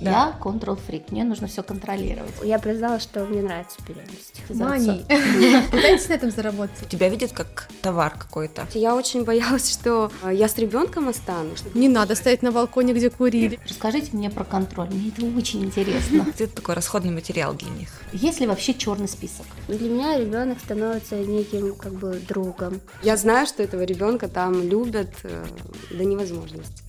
Я control-фрик, мне нужно все контролировать. Я признала, что мне нравится беременность. Мани, пытайтесь на этом заработать. Тебя видят как товар какой-то. Я очень боялась, что э, я с ребенком останусь. Не надо стоять на балконе, где курили. Расскажите мне про контроль, мне это очень интересно. Это такой расходный материал для них. Есть ли вообще черный список? Для меня ребенок становится неким как бы другом. Я знаю, что этого ребенка там любят э, до невозможности.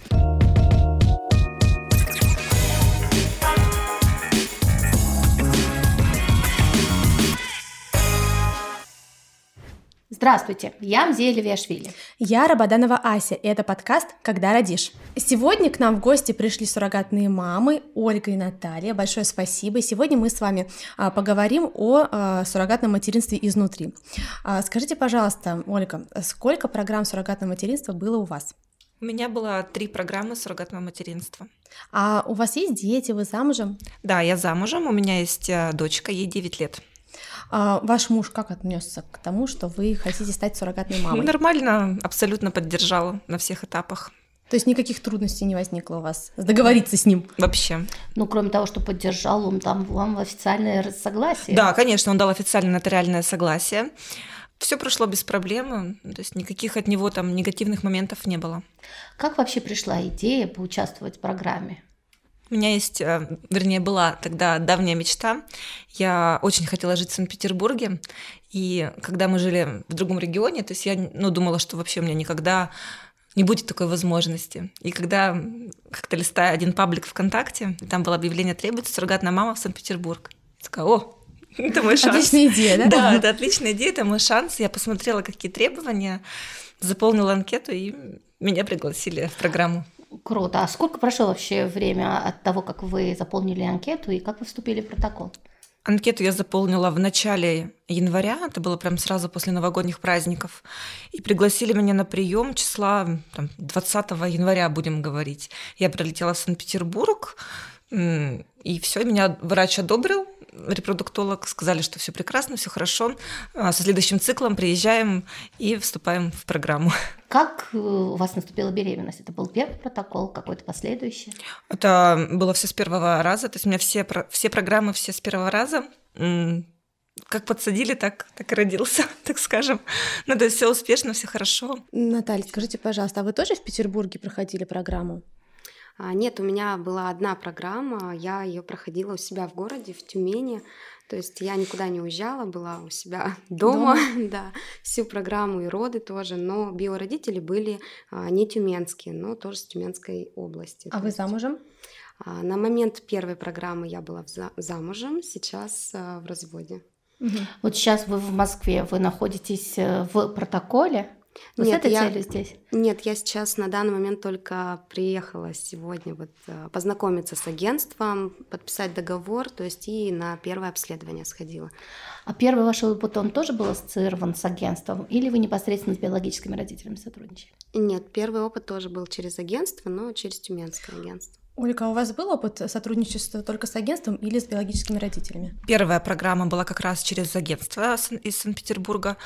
Здравствуйте, я Мзея Левиашвили. Я Рабаданова Ася, и это подкаст «Когда родишь». Сегодня к нам в гости пришли суррогатные мамы Ольга и Наталья. Большое спасибо. И сегодня мы с вами а, поговорим о а, суррогатном материнстве изнутри. А, скажите, пожалуйста, Ольга, сколько программ суррогатного материнства было у вас? У меня было три программы суррогатного материнства. А у вас есть дети, вы замужем? Да, я замужем, у меня есть дочка, ей 9 лет. А ваш муж как отнесся к тому, что вы хотите стать суррогатной мамой? Нормально, абсолютно поддержал на всех этапах. То есть никаких трудностей не возникло у вас договориться с ним? Вообще. Ну, кроме того, что поддержал, он там вам официальное согласие. Да, конечно, он дал официальное нотариальное согласие. Все прошло без проблем, то есть никаких от него там негативных моментов не было. Как вообще пришла идея поучаствовать в программе? У меня есть, э, вернее, была тогда давняя мечта. Я очень хотела жить в Санкт-Петербурге, и когда мы жили в другом регионе, то есть я ну, думала, что вообще у меня никогда не будет такой возможности. И когда как-то листая один паблик ВКонтакте, там было объявление «Требуется суррогатная мама в Санкт-Петербург». Я такая, о, это мой шанс. Отличная идея, да? Да, это отличная идея, это мой шанс. Я посмотрела, какие требования, заполнила анкету, и меня пригласили в программу. Круто. А сколько прошло вообще время от того, как вы заполнили анкету и как вы вступили в протокол? Анкету я заполнила в начале января, это было прям сразу после новогодних праздников. И пригласили меня на прием числа там, 20 января, будем говорить. Я прилетела в Санкт-Петербург, и все, меня врач одобрил, репродуктолог, сказали, что все прекрасно, все хорошо. А со следующим циклом приезжаем и вступаем в программу. Как э, у вас наступила беременность? Это был первый протокол, какой-то последующий? Это было все с первого раза, то есть у меня все, все программы все с первого раза. Как подсадили, так, так и родился, так скажем. Ну, то есть все успешно, все хорошо. Наталья, скажите, пожалуйста, а вы тоже в Петербурге проходили программу? А, нет, у меня была одна программа, я ее проходила у себя в городе, в Тюмени. То есть я никуда не уезжала, была у себя дома, дома? да, всю программу и роды тоже, но биородители были а, не тюменские, но тоже с Тюменской области. А вы есть, замужем? А, на момент первой программы я была за, замужем, сейчас в разводе. Угу. Вот сейчас вы в Москве, вы находитесь э, в протоколе? Вы нет, с этой я, целью здесь? Нет, я сейчас на данный момент только приехала сегодня вот э, познакомиться с агентством, подписать договор, то есть и на первое обследование сходила. А первый ваш опыт, он тоже был ассоциирован с агентством? Или вы непосредственно с биологическими родителями сотрудничали? Нет, первый опыт тоже был через агентство, но через Тюменское агентство. Ольга, а у вас был опыт сотрудничества только с агентством или с биологическими родителями? Первая программа была как раз через агентство из Санкт-Петербурга.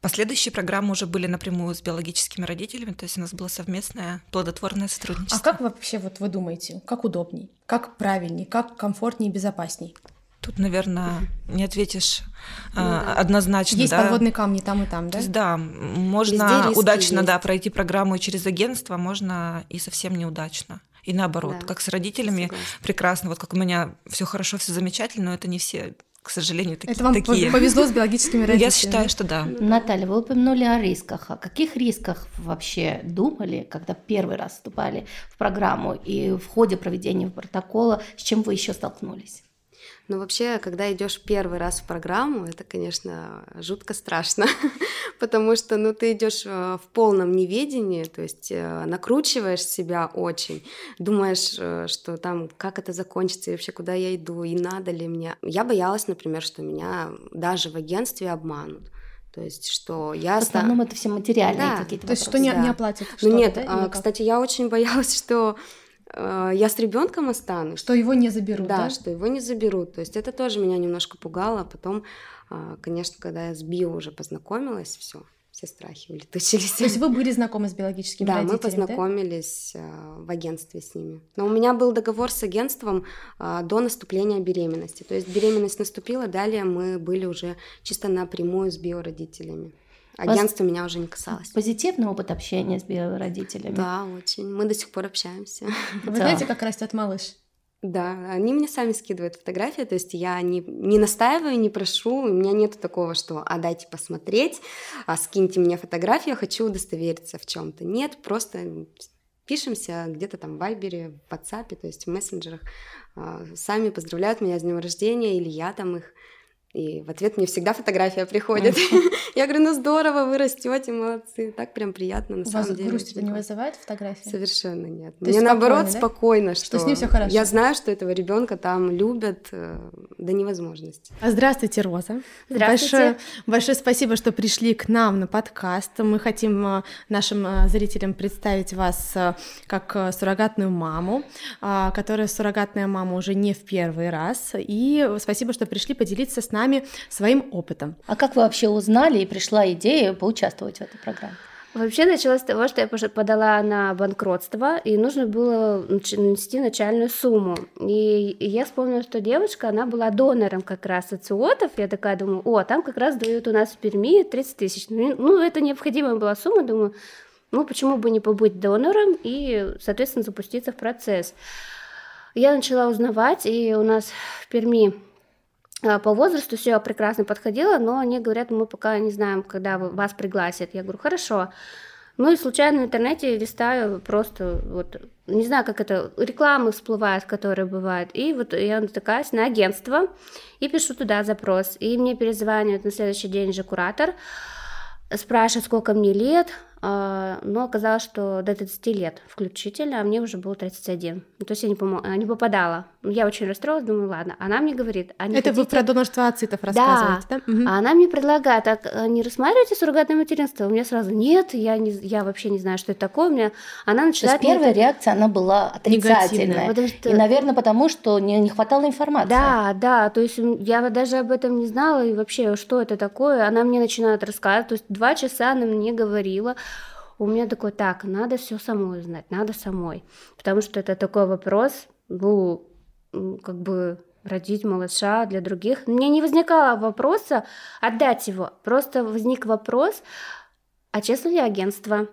Последующие программы уже были напрямую с биологическими родителями, то есть у нас было совместное плодотворное сотрудничество. А как вообще вот вы думаете, как удобней, как правильней, как комфортнее и безопасней? Тут, наверное, не ответишь ну, а, да. однозначно. Есть да. подводные камни там и там, да? То есть, да, можно удачно да, пройти программу через агентство, можно и совсем неудачно. И наоборот, да. как с родителями Согласна. прекрасно, вот как у меня все хорошо, все замечательно, но это не все к сожалению, таки, Это вам такие. повезло с биологическими родителями. Я считаю, что да. Наталья, вы упомянули о рисках. О каких рисках вообще думали, когда первый раз вступали в программу и в ходе проведения протокола, с чем вы еще столкнулись? Но вообще, когда идешь первый раз в программу, это, конечно, жутко страшно, потому что, ну, ты идешь э, в полном неведении, то есть э, накручиваешь себя очень, думаешь, э, что там, как это закончится, и вообще, куда я иду, и надо ли мне. Я боялась, например, что меня даже в агентстве обманут. То есть, что я... В основном это все материальные да. какие-то То есть, что не, да. не оплатят? Ну нет, да, а, кстати, я очень боялась, что Э, я с ребенком останусь. Что его не заберут, да? Да, что его не заберут. То есть это тоже меня немножко пугало. Потом, а, конечно, когда я с Био уже познакомилась, все, все страхи улетучились. То есть вы были знакомы с биологическими да, родителями, мы познакомились да? в агентстве с ними. Но у меня был договор с агентством до наступления беременности. То есть беременность наступила, далее мы были уже чисто напрямую с биородителями. Агентство Вас... меня уже не касалось. Позитивный опыт общения с биородителями? Да, очень. Мы до сих пор общаемся. Вы знаете, как растет малыш? Да, они мне сами скидывают фотографии, то есть я не, не настаиваю, не прошу, у меня нет такого, что «а дайте посмотреть, а скиньте мне фотографию, я хочу удостовериться в чем то Нет, просто пишемся где-то там в Вайбере, в WhatsApp, то есть в мессенджерах, а, сами поздравляют меня с днем рождения, или я там их и в ответ мне всегда фотография приходит. Я говорю, ну здорово, вы растете, молодцы. Так прям приятно, на самом деле. грусть это не вызывает фотография? Совершенно нет. Мне наоборот спокойно, что с ним все хорошо. Я знаю, что этого ребенка там любят э, до невозможности. А здравствуйте, Роза. Здравствуйте. Большое, большое спасибо, что пришли к нам на подкаст. Мы хотим э, нашим э, зрителям представить вас как суррогатную маму, которая суррогатная мама уже не в первый раз. И спасибо, что пришли поделиться с нами нами своим опытом. А как вы вообще узнали и пришла идея поучаствовать в этой программе? Вообще началось с того, что я подала на банкротство, и нужно было нанести начальную сумму. И я вспомнила, что девушка, она была донором как раз социотов. Я такая думаю, о, там как раз дают у нас в Перми 30 тысяч. Ну, это необходимая была сумма, думаю, ну, почему бы не побыть донором и, соответственно, запуститься в процесс. Я начала узнавать, и у нас в Перми по возрасту все прекрасно подходило, но они говорят, мы пока не знаем, когда вас пригласят. Я говорю, хорошо. Ну и случайно в интернете листаю просто вот, не знаю, как это, рекламы всплывают, которые бывают. И вот я натыкаюсь на агентство и пишу туда запрос. И мне перезванивает на следующий день же куратор, спрашивает, сколько мне лет, а, но оказалось, что до 30 лет включительно, а мне уже было 31. Ну, то есть я не, пом... не попадала. Я очень расстроилась, думаю, ладно. Она мне говорит... А Это хотите... вы про донорство ацитов рассказываете, да? да? Угу. А она мне предлагает, а не рассматриваете суррогатное материнство? У меня сразу, нет, я, не, я вообще не знаю, что это такое. У меня... Она начинает... То есть первая реакция, она была отрицательная. Что... И, наверное, потому что не, не хватало информации. Да, да, то есть я даже об этом не знала, и вообще, что это такое. Она мне начинает рассказывать, то есть два часа она мне говорила, у меня такой, так, надо все самой узнать, надо самой. Потому что это такой вопрос, ну, как бы родить малыша для других. Мне не возникало вопроса отдать его. Просто возник вопрос, а честно ли агентство?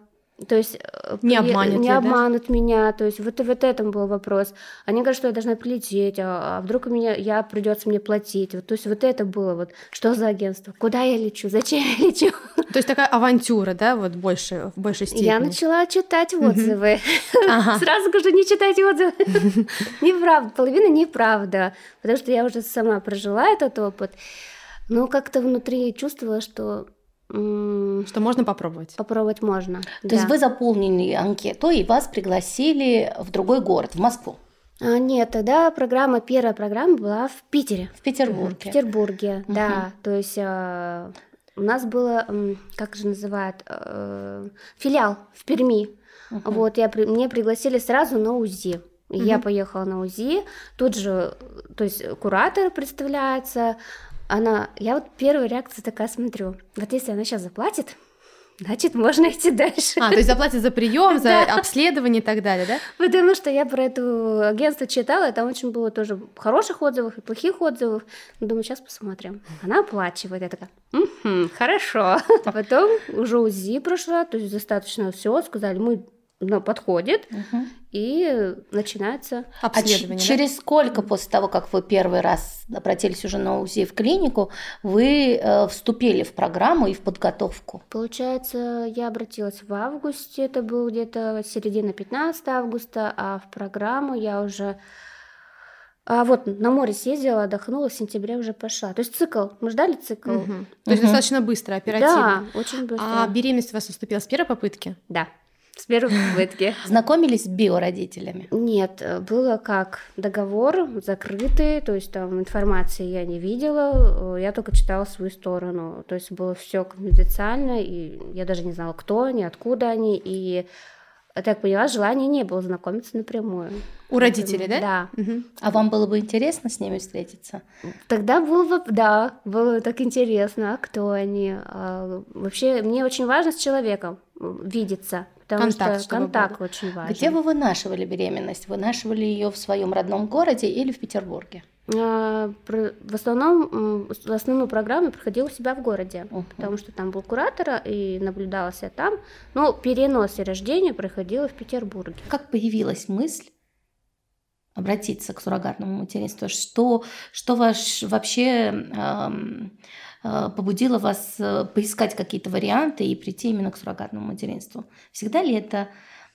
То есть э, не обманут, не обманут да? меня, то есть вот, вот этом был вопрос. Они говорят, что я должна прилететь, а, а вдруг у меня я придется мне платить. Вот, то есть вот это было вот, что за агентство, куда я лечу, зачем я лечу. То есть такая авантюра, да, вот больше в большей степени. Я начала читать отзывы. Сразу скажу, не читайте отзывы. Неправда, половина неправда, потому что я уже сама прожила этот опыт. Но как-то внутри чувствовала, что что можно попробовать. Попробовать можно. То да. есть вы заполнили анкету и вас пригласили в другой город, в Москву. А, нет, тогда программа, первая программа была в Питере. В Петербурге. В Петербурге, угу. да. То есть э, у нас было, э, как же называют, э, филиал в Перми. Угу. Вот, я, мне пригласили сразу на УЗИ. Угу. Я поехала на УЗИ, тут же, то есть куратор представляется, она, я вот первая реакция такая смотрю, вот если она сейчас заплатит, значит, можно идти дальше. А, то есть заплатит за прием, за обследование и так далее, да? Потому что я про это агентство читала, и там очень было тоже хороших отзывов и плохих отзывов. Думаю, сейчас посмотрим. Она оплачивает. Я такая, угу, хорошо. Потом уже УЗИ прошла, то есть достаточно все, сказали, мы ну, подходит, угу. И начинается обследование. А да? через сколько после того, как вы первый раз обратились уже на УЗИ в клинику, вы э, вступили в программу и в подготовку? Получается, я обратилась в августе, это был где-то середина 15 августа, а в программу я уже а вот на море съездила, отдохнула, в сентябре уже пошла. То есть цикл, мы ждали цикл. Угу. То есть достаточно быстро, оперативно. Да, очень быстро. А беременность у вас наступила с первой попытки? Да. С первой попытки. Знакомились с биородителями? Нет, было как договор закрытый, то есть там информации я не видела, я только читала свою сторону. То есть было все конфиденциально, и я даже не знала, кто они, откуда они, и так поняла, желания не было знакомиться напрямую. У родителей, да? Да. Мгм. А вам было бы интересно с ними встретиться? Тогда было бы, да, было так интересно, а кто они. А, вообще, мне очень важно с человеком видеться, потому Контакт, что чтобы был, контакт очень важен. Где вы вынашивали беременность? Вынашивали ее в своем родном городе или в Петербурге? А, В основном основную программу проходила у себя в городе, Мгм. потому что там был куратор и наблюдалась я там. Но перенос и рождение проходило в Петербурге. Как появилась мысль обратиться к суррогатному материнству? Что, что ваш вообще эм, э, побудило вас э, поискать какие-то варианты и прийти именно к суррогатному материнству? Всегда ли это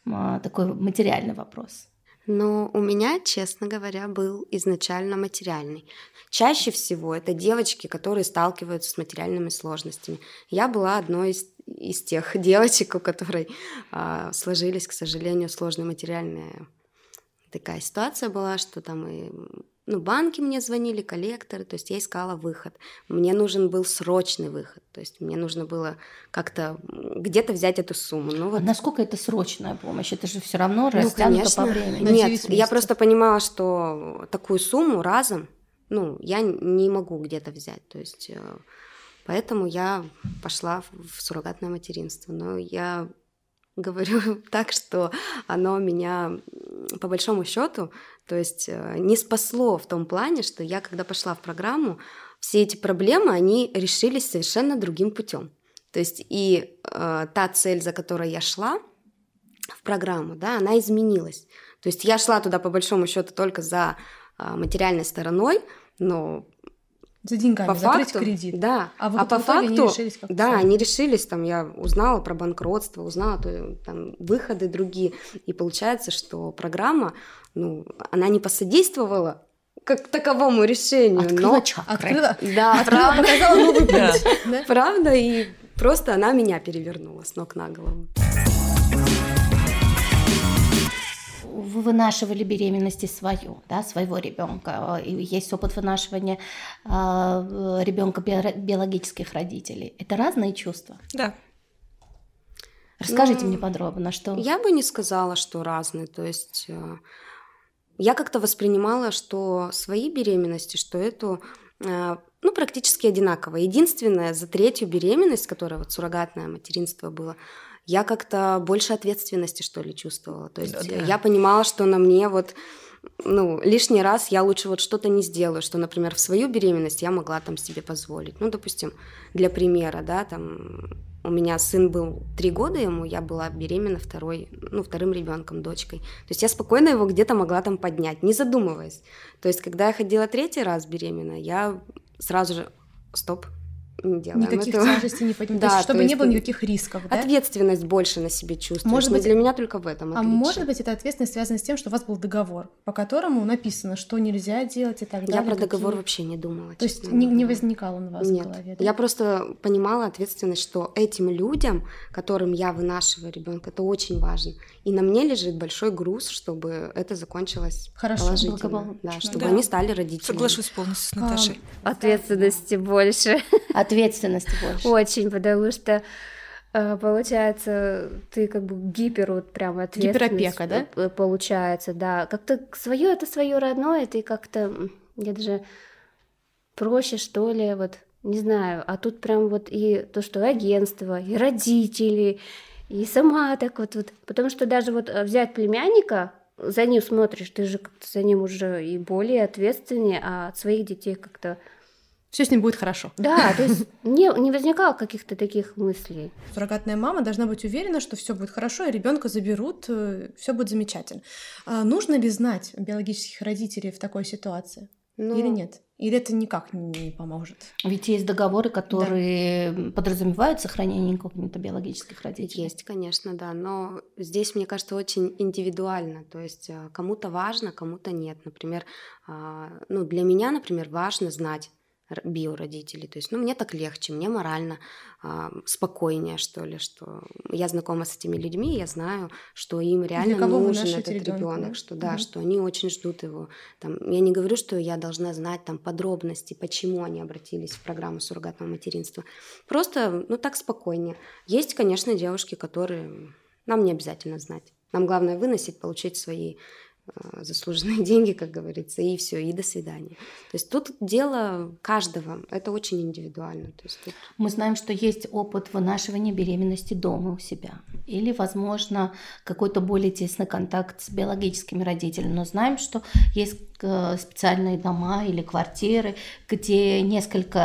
э, такой материальный вопрос? Но у меня, честно говоря, был изначально материальный. Чаще всего это девочки, которые сталкиваются с материальными сложностями. Я была одной из, из тех девочек, у которой а, сложились, к сожалению, сложная материальная такая ситуация была, что там и ну, банки мне звонили, коллекторы, то есть я искала выход. Мне нужен был срочный выход, то есть мне нужно было как-то где-то взять эту сумму. Ну, А вот насколько это срочная помощь? Это же все равно ну, растянуто конечно. по времени. На Нет, 9 я просто понимала, что такую сумму разом, ну, я не могу где-то взять. То есть, э, поэтому я пошла в суррогатное материнство. Но я говорю так, что оно меня, по большому счету, то есть э, не спасло в том плане, что я, когда пошла в программу, все эти проблемы, они решились совершенно другим путем. То есть и э, та цель, за которой я шла в программу, да, она изменилась. То есть я шла туда по большому счету только за а, материальной стороной, но За деньгами, по закрыть факту, кредит. да, А, а, вот по в итоге они факту, решились как-то да, сами. они решились, там я узнала про банкротство, узнала то, там выходы другие, и получается, что программа, ну, она не посодействовала как таковому решению, Открыла но чакры. Открыла, да, открыла, правда, показала новый путь. Да. да? правда, и просто она меня перевернула с ног на голову. Вы вынашивали беременности свою, да, своего ребенка. И есть опыт вынашивания ребенка биологических родителей. Это разные чувства. Да. Расскажите Ну, мне подробно, что Я бы не сказала, что разные. То есть э, я как-то воспринимала, что свои беременности, что эту, э, ну, практически одинаково. Единственное, за третью беременность, которая вот суррогатное материнство было, я как-то больше ответственности, что ли, чувствовала. То есть Да-да. э, я понимала, что на мне вот ну, лишний раз я лучше вот что-то не сделаю, что, например, в свою беременность я могла там себе позволить. Ну, допустим, для примера, да, там у меня сын был три года ему, я была беременна второй, ну, вторым ребенком, дочкой. То есть я спокойно его где-то могла там поднять, не задумываясь. То есть, когда я ходила третий раз беременна, я сразу же, стоп, не делаем Никаких этого. тяжестей не поднимем. Да, то есть, чтобы то не есть было ты- никаких рисков, да? Ответственность больше на себе чувствуешь. Может но быть- для меня только в этом А отличие. может быть, эта ответственность связана с тем, что у вас был договор, по которому написано, что нельзя делать и так далее. Я про договор какие- вообще не думала. То есть не, не возникал он у вас Нет, в голове, да? я просто понимала ответственность, что этим людям, которым я вынашиваю ребенка, это очень важно. И на мне лежит большой груз, чтобы это закончилось Хорошо, положительно. Да, чтобы Да. они стали родителями. Соглашусь полностью с А, Наташей. Ответственности больше. Ответственности больше. Очень, потому что э, получается, ты как бы гипер вот прям ответственность Гиперопека, да? Получается, да. Как-то свое это свое родное, ты как-то, я даже проще, что ли, вот, не знаю. А тут прям вот и то, что агентство, и родители, и сама так вот, вот. Потому что даже вот э, взять племянника, за ним смотришь, ты же как-то за ним уже и более ответственнее, а от своих детей как-то Все с ним будет хорошо. да, то есть не, не возникало каких-то таких мыслей. Суррогатная мама должна быть уверена, что все будет хорошо, и ребенка заберут, все будет замечательно. А нужно ли знать биологических родителей в такой ситуации? Ну, Или нет? Или это никак не поможет? Ведь есть договоры, которые подразумевают сохранение инкогнито биологических родителей. Есть, конечно, да, но здесь, мне кажется, очень индивидуально, то есть э, кому-то важно, кому-то нет. Например, а, ну, для меня, например, важно знать биородителей, то есть, ну, мне так легче, мне морально а, спокойнее, что ли, что я знакома с этими людьми, я знаю, что им реально нужен этот ребенок, да? что да, Мгм. что они очень ждут его. Там, я не говорю, что я должна знать там подробности, почему они обратились в программу суррогатного материнства. Просто, ну, так спокойнее. Есть, конечно, девушки, которые нам не обязательно знать. Нам главное выносить, получить свои Э, заслуженные деньги, как говорится, и все, и до свидания. То есть тут дело каждого, это очень индивидуально. То есть тут... Мы знаем, что есть опыт вынашивания беременности дома у себя, или, возможно, какой-то более тесный контакт с биологическими родителями, но знаем, что есть э, специальные дома или квартиры, где несколько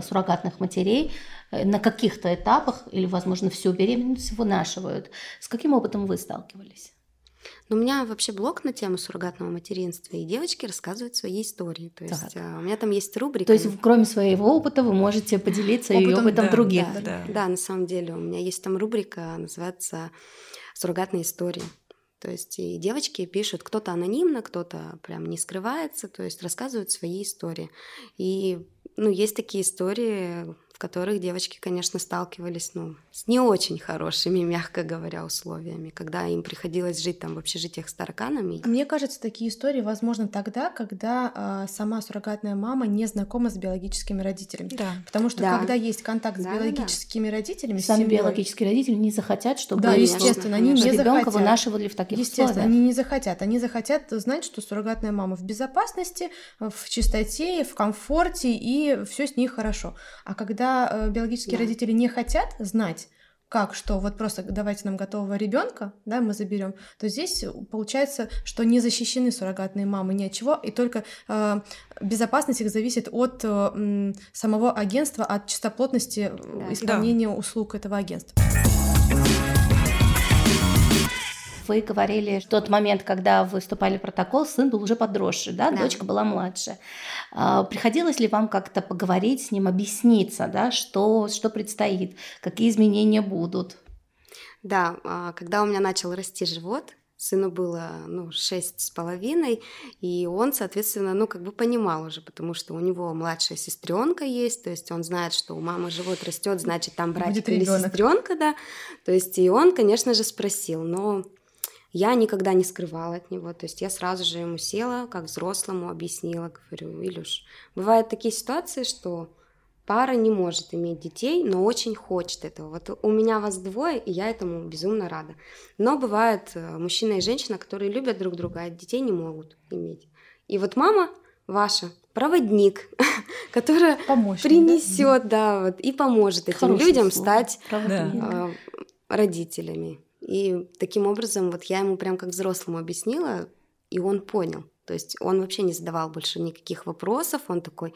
э, суррогатных матерей на каких-то этапах или, возможно, всю беременность вынашивают. С каким опытом вы сталкивались? Но у меня вообще блог на тему суррогатного материнства, и девочки рассказывают свои истории. То есть так. у меня там есть рубрика. То есть, кроме своего опыта, вы можете поделиться опытом, и опытом да, других. Да, да. да, на самом деле. У меня есть там рубрика, называется «Суррогатные истории». То есть и девочки пишут, кто-то анонимно, кто-то прям не скрывается, то есть рассказывают свои истории. И ну, есть такие истории, которых девочки, конечно, сталкивались ну, с не очень хорошими, мягко говоря, условиями, когда им приходилось жить там в общежитиях с тараканами. Мне кажется, такие истории возможны тогда, когда э, сама суррогатная мама не знакома с биологическими родителями. Да. Потому что да. когда есть контакт с да, биологическими да. родителями, сами семьей, биологические родители не захотят, чтобы да, естественно, они не ребенка вынашивали в таких естественно, условиях. они не захотят. Они захотят знать, что суррогатная мама в безопасности, в чистоте, в комфорте и все с ней хорошо. А когда э, биологические да. родители не хотят знать, как, что вот просто давайте нам готового ребенка, да, мы заберем, то здесь получается, что не защищены суррогатные мамы ни от чего, и только э, безопасность их зависит от э, самого агентства, от чистоплотности да. исполнения да. услуг этого агентства. Вы говорили, в тот момент, когда вы вступали в протокол, сын был уже подросший, да, да. дочка была младше. А, приходилось ли вам как-то поговорить с ним, объясниться, да, что, что предстоит, какие изменения будут? Да, а, когда у меня начал расти живот, сыну было, ну, шесть с половиной, и он, соответственно, ну, как бы понимал уже, потому что у него младшая сестренка есть, то есть он знает, что у мамы живот растет, значит, там братик или сестренка, да, то есть и он, конечно же, спросил, но я никогда не скрывала от него, то есть я сразу же ему села, как взрослому объяснила, говорю, Илюш, бывают такие ситуации, что пара не может иметь детей, но очень хочет этого. Вот у меня вас двое, и я этому безумно рада. Но бывает э, мужчина и женщина, которые любят друг друга, а детей не могут иметь. И вот мама ваша проводник, которая принесет, да? да, вот и поможет этим Хорошее людям слово. стать э, родителями. И таким образом вот я ему прям как взрослому объяснила, и он понял. То есть он вообще не задавал больше никаких вопросов, он такой,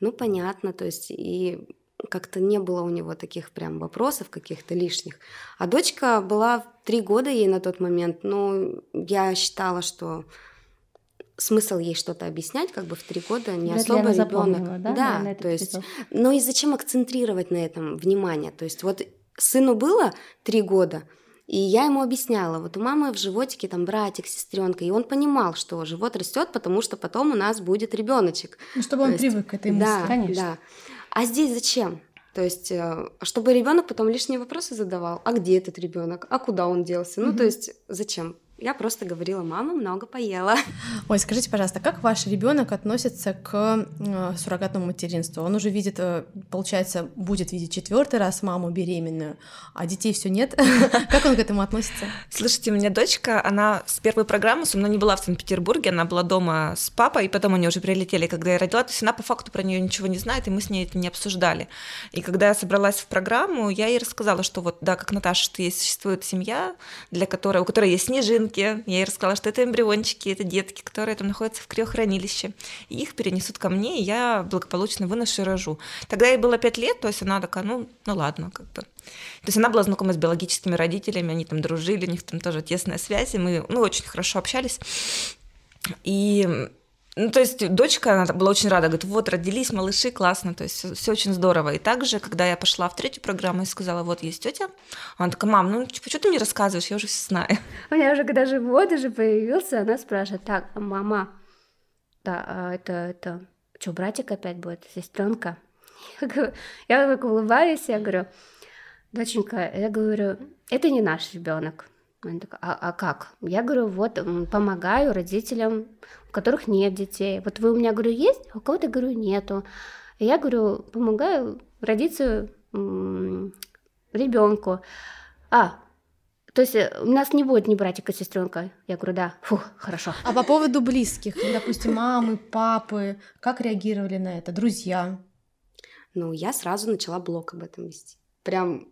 ну понятно, то есть и как-то не было у него таких прям вопросов каких-то лишних. А дочка была три года ей на тот момент, ну я считала, что смысл ей что-то объяснять, как бы в три года не Вряд особо ребенок. Да, да наверное, то есть, но и зачем акцентрировать на этом внимание? То есть вот сыну было три года, и я ему объясняла, вот у мамы в животике там братик, сестренка, и он понимал, что живот растет, потому что потом у нас будет ребеночек. Ну, чтобы он есть, привык к этой мысли. Да, конечно. Да. А здесь зачем? То есть, э, чтобы ребенок потом лишние вопросы задавал. А где этот ребенок? А куда он делся? Ну, то есть, зачем? Я просто говорила, мама много поела. Ой, скажите, пожалуйста, как ваш ребенок относится к э, суррогатному материнству? Он уже видит, э, получается, будет видеть четвертый раз маму беременную, а детей все нет. Как он к этому относится? Слушайте, у меня дочка, она с первой программы со мной не была в Санкт-Петербурге, она была дома с папой, и потом они уже прилетели, когда я родила, то есть она по факту про нее ничего не знает, и мы с ней это не обсуждали. И когда я собралась в программу, я ей рассказала, что вот, да, как Наташа, что есть, существует семья, для которой, у которой есть снежинки, снежинки. Я ей рассказала, что это эмбриончики, это детки, которые там находятся в криохранилище. И их перенесут ко мне, и я благополучно выношу и рожу. Тогда ей было пять лет, то есть она такая, ну, ну ладно, как бы. То есть она была знакома с биологическими родителями, они там дружили, у них там тоже тесная связь, и мы ну, очень хорошо общались. И ну, то есть дочка, она была очень рада, говорит, вот, родились малыши, классно, то есть все очень здорово. И также, когда я пошла в третью программу и сказала, вот, есть тетя, она такая, мам, ну, типа, что ты мне рассказываешь, я уже все знаю. У меня уже, когда живот уже появился, она спрашивает, так, мама, да, а это, это, что, братик опять будет, сестренка? Я так улыбаюсь, я говорю, доченька, я говорю, это не наш ребенок. Она такая, а, а как? Я говорю, вот, помогаю родителям, у которых нет детей. Вот вы у меня, говорю, есть, а у кого-то, говорю, нету. И я говорю, помогаю родиться ребенку. А, То есть э, у нас не будет ни братика, ни сестренка. Я говорю, да, фух, хорошо. А по поводу близких, допустим, мамы, папы, как реагировали на это, друзья? Ну, я сразу начала блог об этом вести. Прям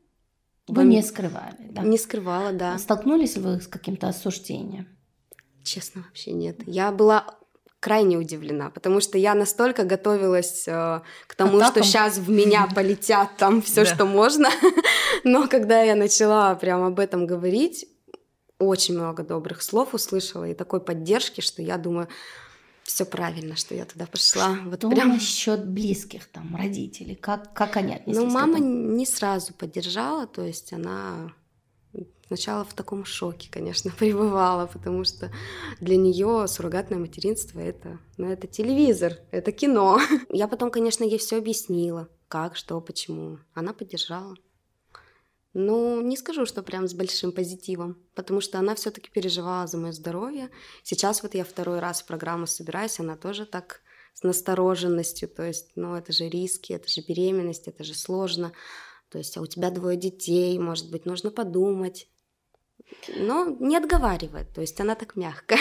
Вы не скрывали, да? не скрывала, да. Столкнулись вы с каким-то осуждением? Честно, вообще нет. Я была крайне удивлена, потому что я настолько готовилась э, к тому, Атакам. что сейчас в меня полетят там все, Да. что можно. Но когда я начала прям об этом говорить, очень много добрых слов услышала и такой поддержки, что я думаю, все правильно, что я туда пошла. Вот Что прям. насчет близких, там, родителей? Как, как они отнеслись Ну, мама не сразу поддержала, то есть она сначала в таком шоке, конечно, пребывала, потому что для нее суррогатное материнство это, ну, это телевизор, это кино. Я потом, конечно, ей все объяснила, как, что, почему. Она поддержала. Ну, не скажу, что прям с большим позитивом, потому что она все-таки переживала за мое здоровье. Сейчас вот я второй раз в программу собираюсь, она тоже так с настороженностью, то есть, ну, это же риски, это же беременность, это же сложно. То есть, а у тебя двое детей, может быть, нужно подумать. Но не отговаривает, то есть она так мягко.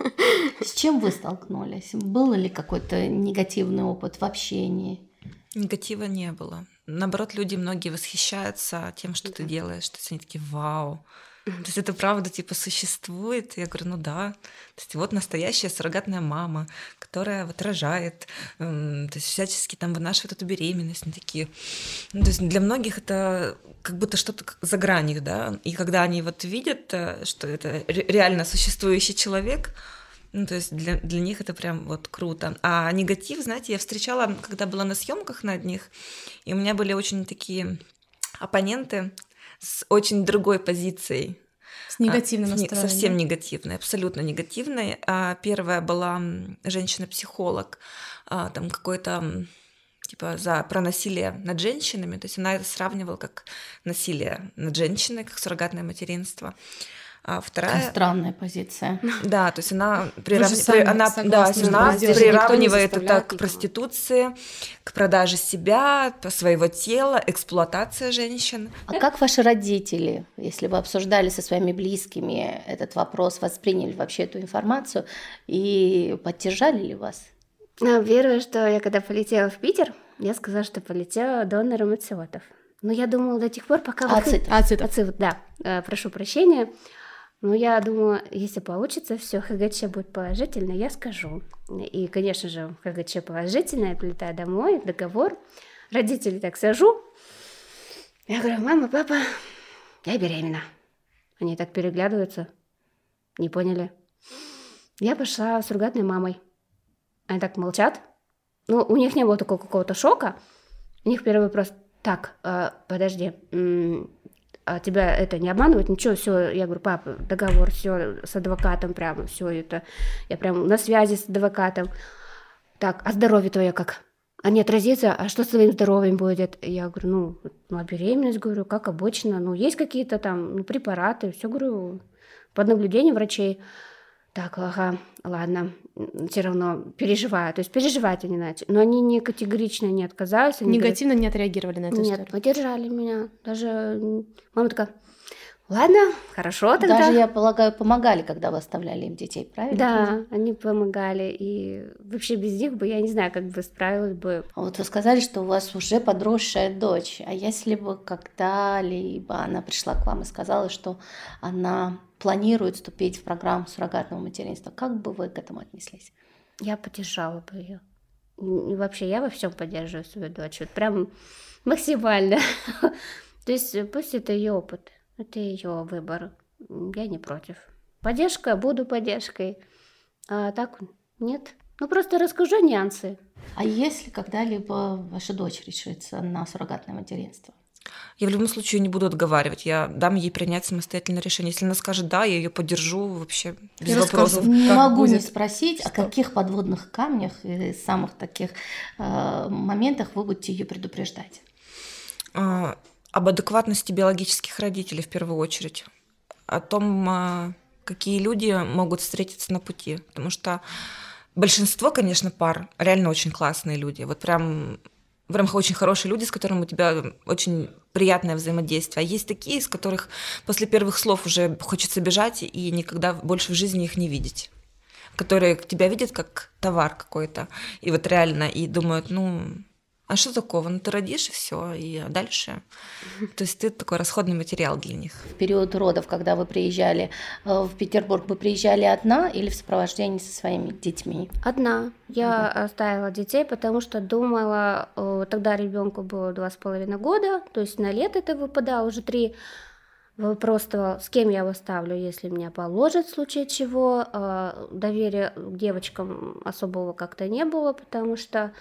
С чем вы столкнулись? Был ли какой-то негативный опыт в общении? Негатива не было. Наоборот, люди многие восхищаются тем, что ты делаешь. То есть они такие, вау. То есть это правда типа существует? Я говорю, ну да. То есть вот настоящая суррогатная мама, которая вот рожает, м, то есть всячески там вынашивает эту беременность. Они такие. Ну, то есть для многих это как будто что-то за гранью, да. И когда они вот видят, э, что это ре- реально существующий человек, ну, то есть для, для них это прям вот круто. А негатив, знаете, я встречала, когда была на съемках на одних, и у меня были очень такие оппоненты с очень другой позицией. С негативным А, с не- настроением. Совсем негативной, абсолютно негативной. А первая была женщина-психолог, а, там какой-то типа за про насилие над женщинами, то есть она это сравнивала как насилие над женщиной, как суррогатное материнство. А вторая, Какая странная позиция. да, то есть она, прирав- при- она, да, она приравнивает это к проституции, к продаже себя, своего тела, эксплуатация женщин. А как ваши родители, если вы обсуждали со своими близкими этот вопрос, восприняли вообще эту информацию и поддержали ли вас? А, Первое, что я когда полетела в Питер, я сказала, что полетела донором ацетов. Но я думала до тех пор, пока... вот- Ацетов. Ацетов. Ацет, да, э, прошу прощения. Но я думаю, если получится, все ХГЧ будет положительно, я скажу. И, конечно же, ХГЧ положительно, я прилетаю домой, договор. Родителей так сажу. Я говорю, мама, папа, я беременна. Они так переглядываются, не поняли. Я пошла с суррогатной мамой. Они так молчат. Ну, у них не было такого какого-то шока. У них первый вопрос, так, э, подожди, а тебя это не обманывает, ничего, все, я говорю, папа, договор, все с адвокатом прямо, все это, я прям на связи с адвокатом. Так, а здоровье твое как? А не отразится, а что с твоим здоровьем будет? Я говорю, ну, ну, а беременность, говорю, как обычно, ну, есть какие-то там ну, препараты, все, говорю, под наблюдением врачей. Так, ага, ладно, все равно переживаю, то есть переживать они начали, но они не категорично не отказались. Они говорят, Негативно не отреагировали на эту нет, историю. поддержали меня. Даже мама такая, ладно, хорошо тогда. Даже, я полагаю, помогали, когда вы оставляли им детей, правильно? Да, они помогали. И вообще без них бы я не знаю, как бы справилась бы. А Вот вы сказали, что у вас уже подросшая дочь. А если бы когда-либо она пришла к вам и сказала, что она планирует вступить в программу суррогатного материнства, как бы вы к этому отнеслись? Я поддержала бы ее. И вообще я во всем поддерживаю свою дочь. Вот прям максимально. То есть э, пусть это ее опыт, это ее выбор. Я не против. Поддержка, буду поддержкой. А так нет. Ну просто расскажу нюансы. А если когда-либо ваша дочь решится на суррогатное материнство? Я в любом случае не буду отговаривать. Я дам ей принять самостоятельное решение. Если она скажет да, я ее поддержу вообще без Я вопросов. Не могу не будет? спросить, о Что? каких подводных камнях и самых таких э, моментах вы будете ее предупреждать. А, об адекватности биологических родителей в первую очередь. О том, а, какие люди могут встретиться на пути. Потому что большинство, конечно, пар реально очень классные люди. Вот прям прям очень хорошие люди, с которыми у тебя очень приятное взаимодействие. А есть такие, из которых после первых слов уже хочется бежать и никогда больше в жизни их не видеть которые тебя видят как товар какой-то, и вот реально, и думают, ну, а что такого? Ну, ты родишь, и все, и дальше. То есть ты такой расходный материал для них. В период родов, когда вы приезжали э, в Петербург, вы приезжали одна или в сопровождении со своими детьми? Одна. Я угу. оставила детей, потому что думала, э, тогда ребенку было два с половиной года, то есть на лето это выпадало уже три. Просто с кем я его ставлю, если меня положат в случае чего. Э, доверия к девочкам особого как-то не было, потому что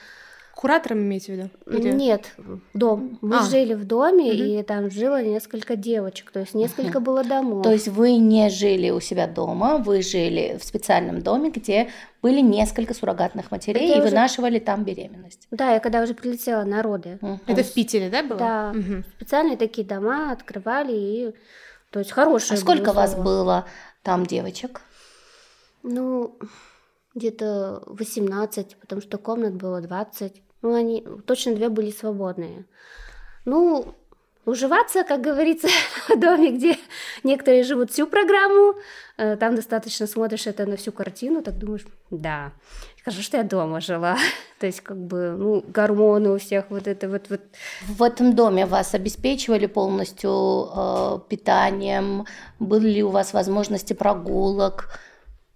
Куратором имеете в виду? Или... Нет, дом. Мы а. жили в доме, угу. и там жило несколько девочек, то есть несколько угу. было домов. То есть вы не жили у себя дома, вы жили в специальном доме, где были несколько суррогатных матерей, Это и уже... вынашивали там беременность. Да, я когда уже прилетела на роды. Угу. Это в Питере, да, было? Да, угу. специальные такие дома открывали, и то есть хорошие. А сколько вас было там девочек? Ну, где-то 18, потому что комнат было 20. Ну, они точно две были свободные. Ну, уживаться, как говорится, в доме, где некоторые живут всю программу, э, там достаточно смотришь это на всю картину, так думаешь, да, хорошо, что я дома жила. То есть, как бы, ну, гормоны у всех, вот это вот. вот. В этом доме вас обеспечивали полностью э, питанием? Были ли у вас возможности прогулок?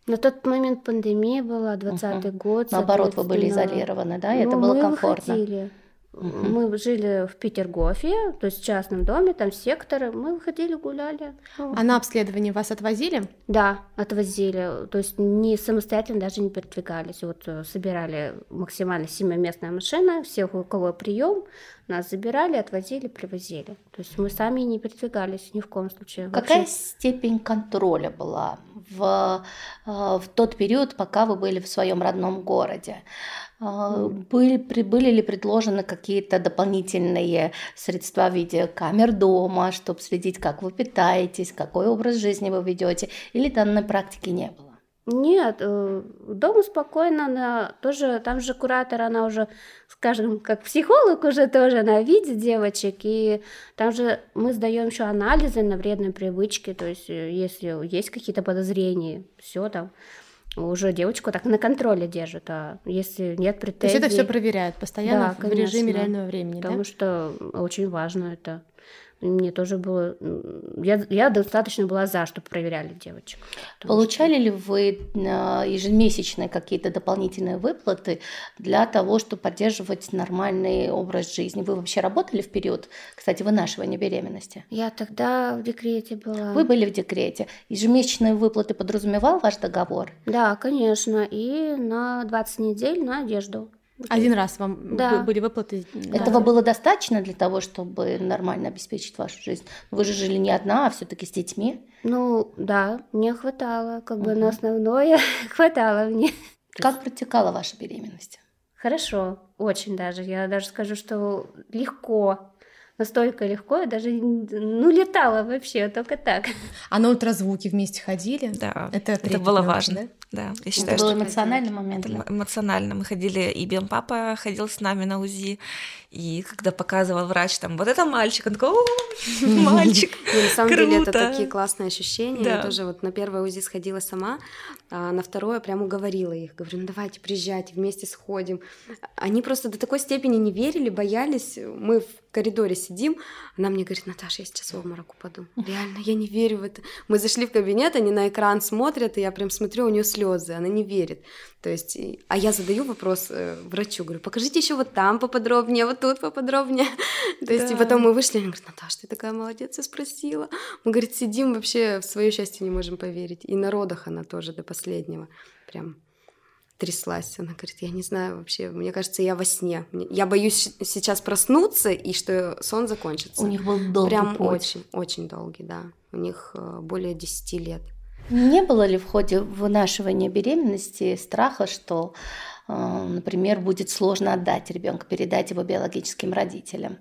На тот момент пандемия была, 20 угу. год. Наоборот, вы были изолированы, да? И ну, это было комфортно. Выходили. Угу. Мы жили в Петергофе, то есть в частном доме, там секторы. Мы выходили, гуляли. А на обследование вас отвозили? Да, отвозили. То есть не самостоятельно даже не передвигались. Вот э, собирали максимально семиместная машина, всех, у кого прием, нас забирали, отвозили, привозили. То есть мы сами не передвигались ни в коем случае. Какая Вообще... степень контроля была в, э, в тот период, пока вы были в своем родном городе? А, были, были ли предложены какие-то дополнительные средства в виде камер дома, чтобы следить, как вы питаетесь, какой образ жизни вы ведете, или данной практики не было? Нет, э, дома спокойно, она тоже, там же куратор, она уже, скажем, как психолог уже тоже, она видит девочек, и там же мы сдаем еще анализы на вредные привычки, то есть э, если есть какие-то подозрения, все там уже девочку так на контроле держат, а если нет претензий... То есть это все проверяют постоянно да, в режиме реального времени, Потому да? что очень важно это. Мне тоже было... Я, я достаточно была за, чтобы проверяли девочек. Получали что... ли вы а, ежемесячные какие-то дополнительные выплаты для того, чтобы поддерживать нормальный образ жизни? Вы вообще работали в период, кстати, вынашивания беременности? Я тогда в декрете была. Вы были в декрете. Ежемесячные выплаты подразумевал ваш договор? Да, конечно. И на 20 недель на одежду. Один раз вам да. были выплаты? Этого да. было достаточно для того, чтобы нормально обеспечить вашу жизнь? Вы же жили не одна, а все-таки с детьми? Ну да, мне хватало, как бы на основное хватало мне. Как протекала ваша беременность? Хорошо, очень даже. Я даже скажу, что легко настолько легко, я даже ну летала вообще, только так. А на ультразвуки вместе ходили? Да, это, это было важно. Да? Да, я считаю, это был что эмоциональный момент. Это эмоционально. Мы ходили, и Бен папа ходил с нами на УЗИ, и когда показывал врач, там, вот это мальчик, он такой, мальчик, На самом деле это такие классные ощущения. Я тоже вот на первое УЗИ сходила сама, а на второе прям уговорила их. Говорю, ну давайте, приезжайте, вместе сходим. Они просто до такой степени не верили, боялись. Мы в коридоре сидим, она мне говорит, Наташа, я сейчас в обморок упаду. Реально, я не верю в это. Мы зашли в кабинет, они на экран смотрят, и я прям смотрю, у нее слезы, она не верит. То есть, а я задаю вопрос э, врачу, говорю, покажите еще вот там поподробнее, вот тут поподробнее. То есть, и потом мы вышли, она говорит, Наташа, ты такая молодец, я спросила. Мы, говорит, сидим вообще в свое счастье не можем поверить. И на родах она тоже до последнего прям тряслась. Она говорит, я не знаю вообще, мне кажется, я во сне. Я боюсь сейчас проснуться и что сон закончится. У них был долгий Прям путь. очень, очень долгий, да. У них э, более 10 лет. Не было ли в ходе вынашивания беременности страха, что, э, например, будет сложно отдать ребенка, передать его биологическим родителям?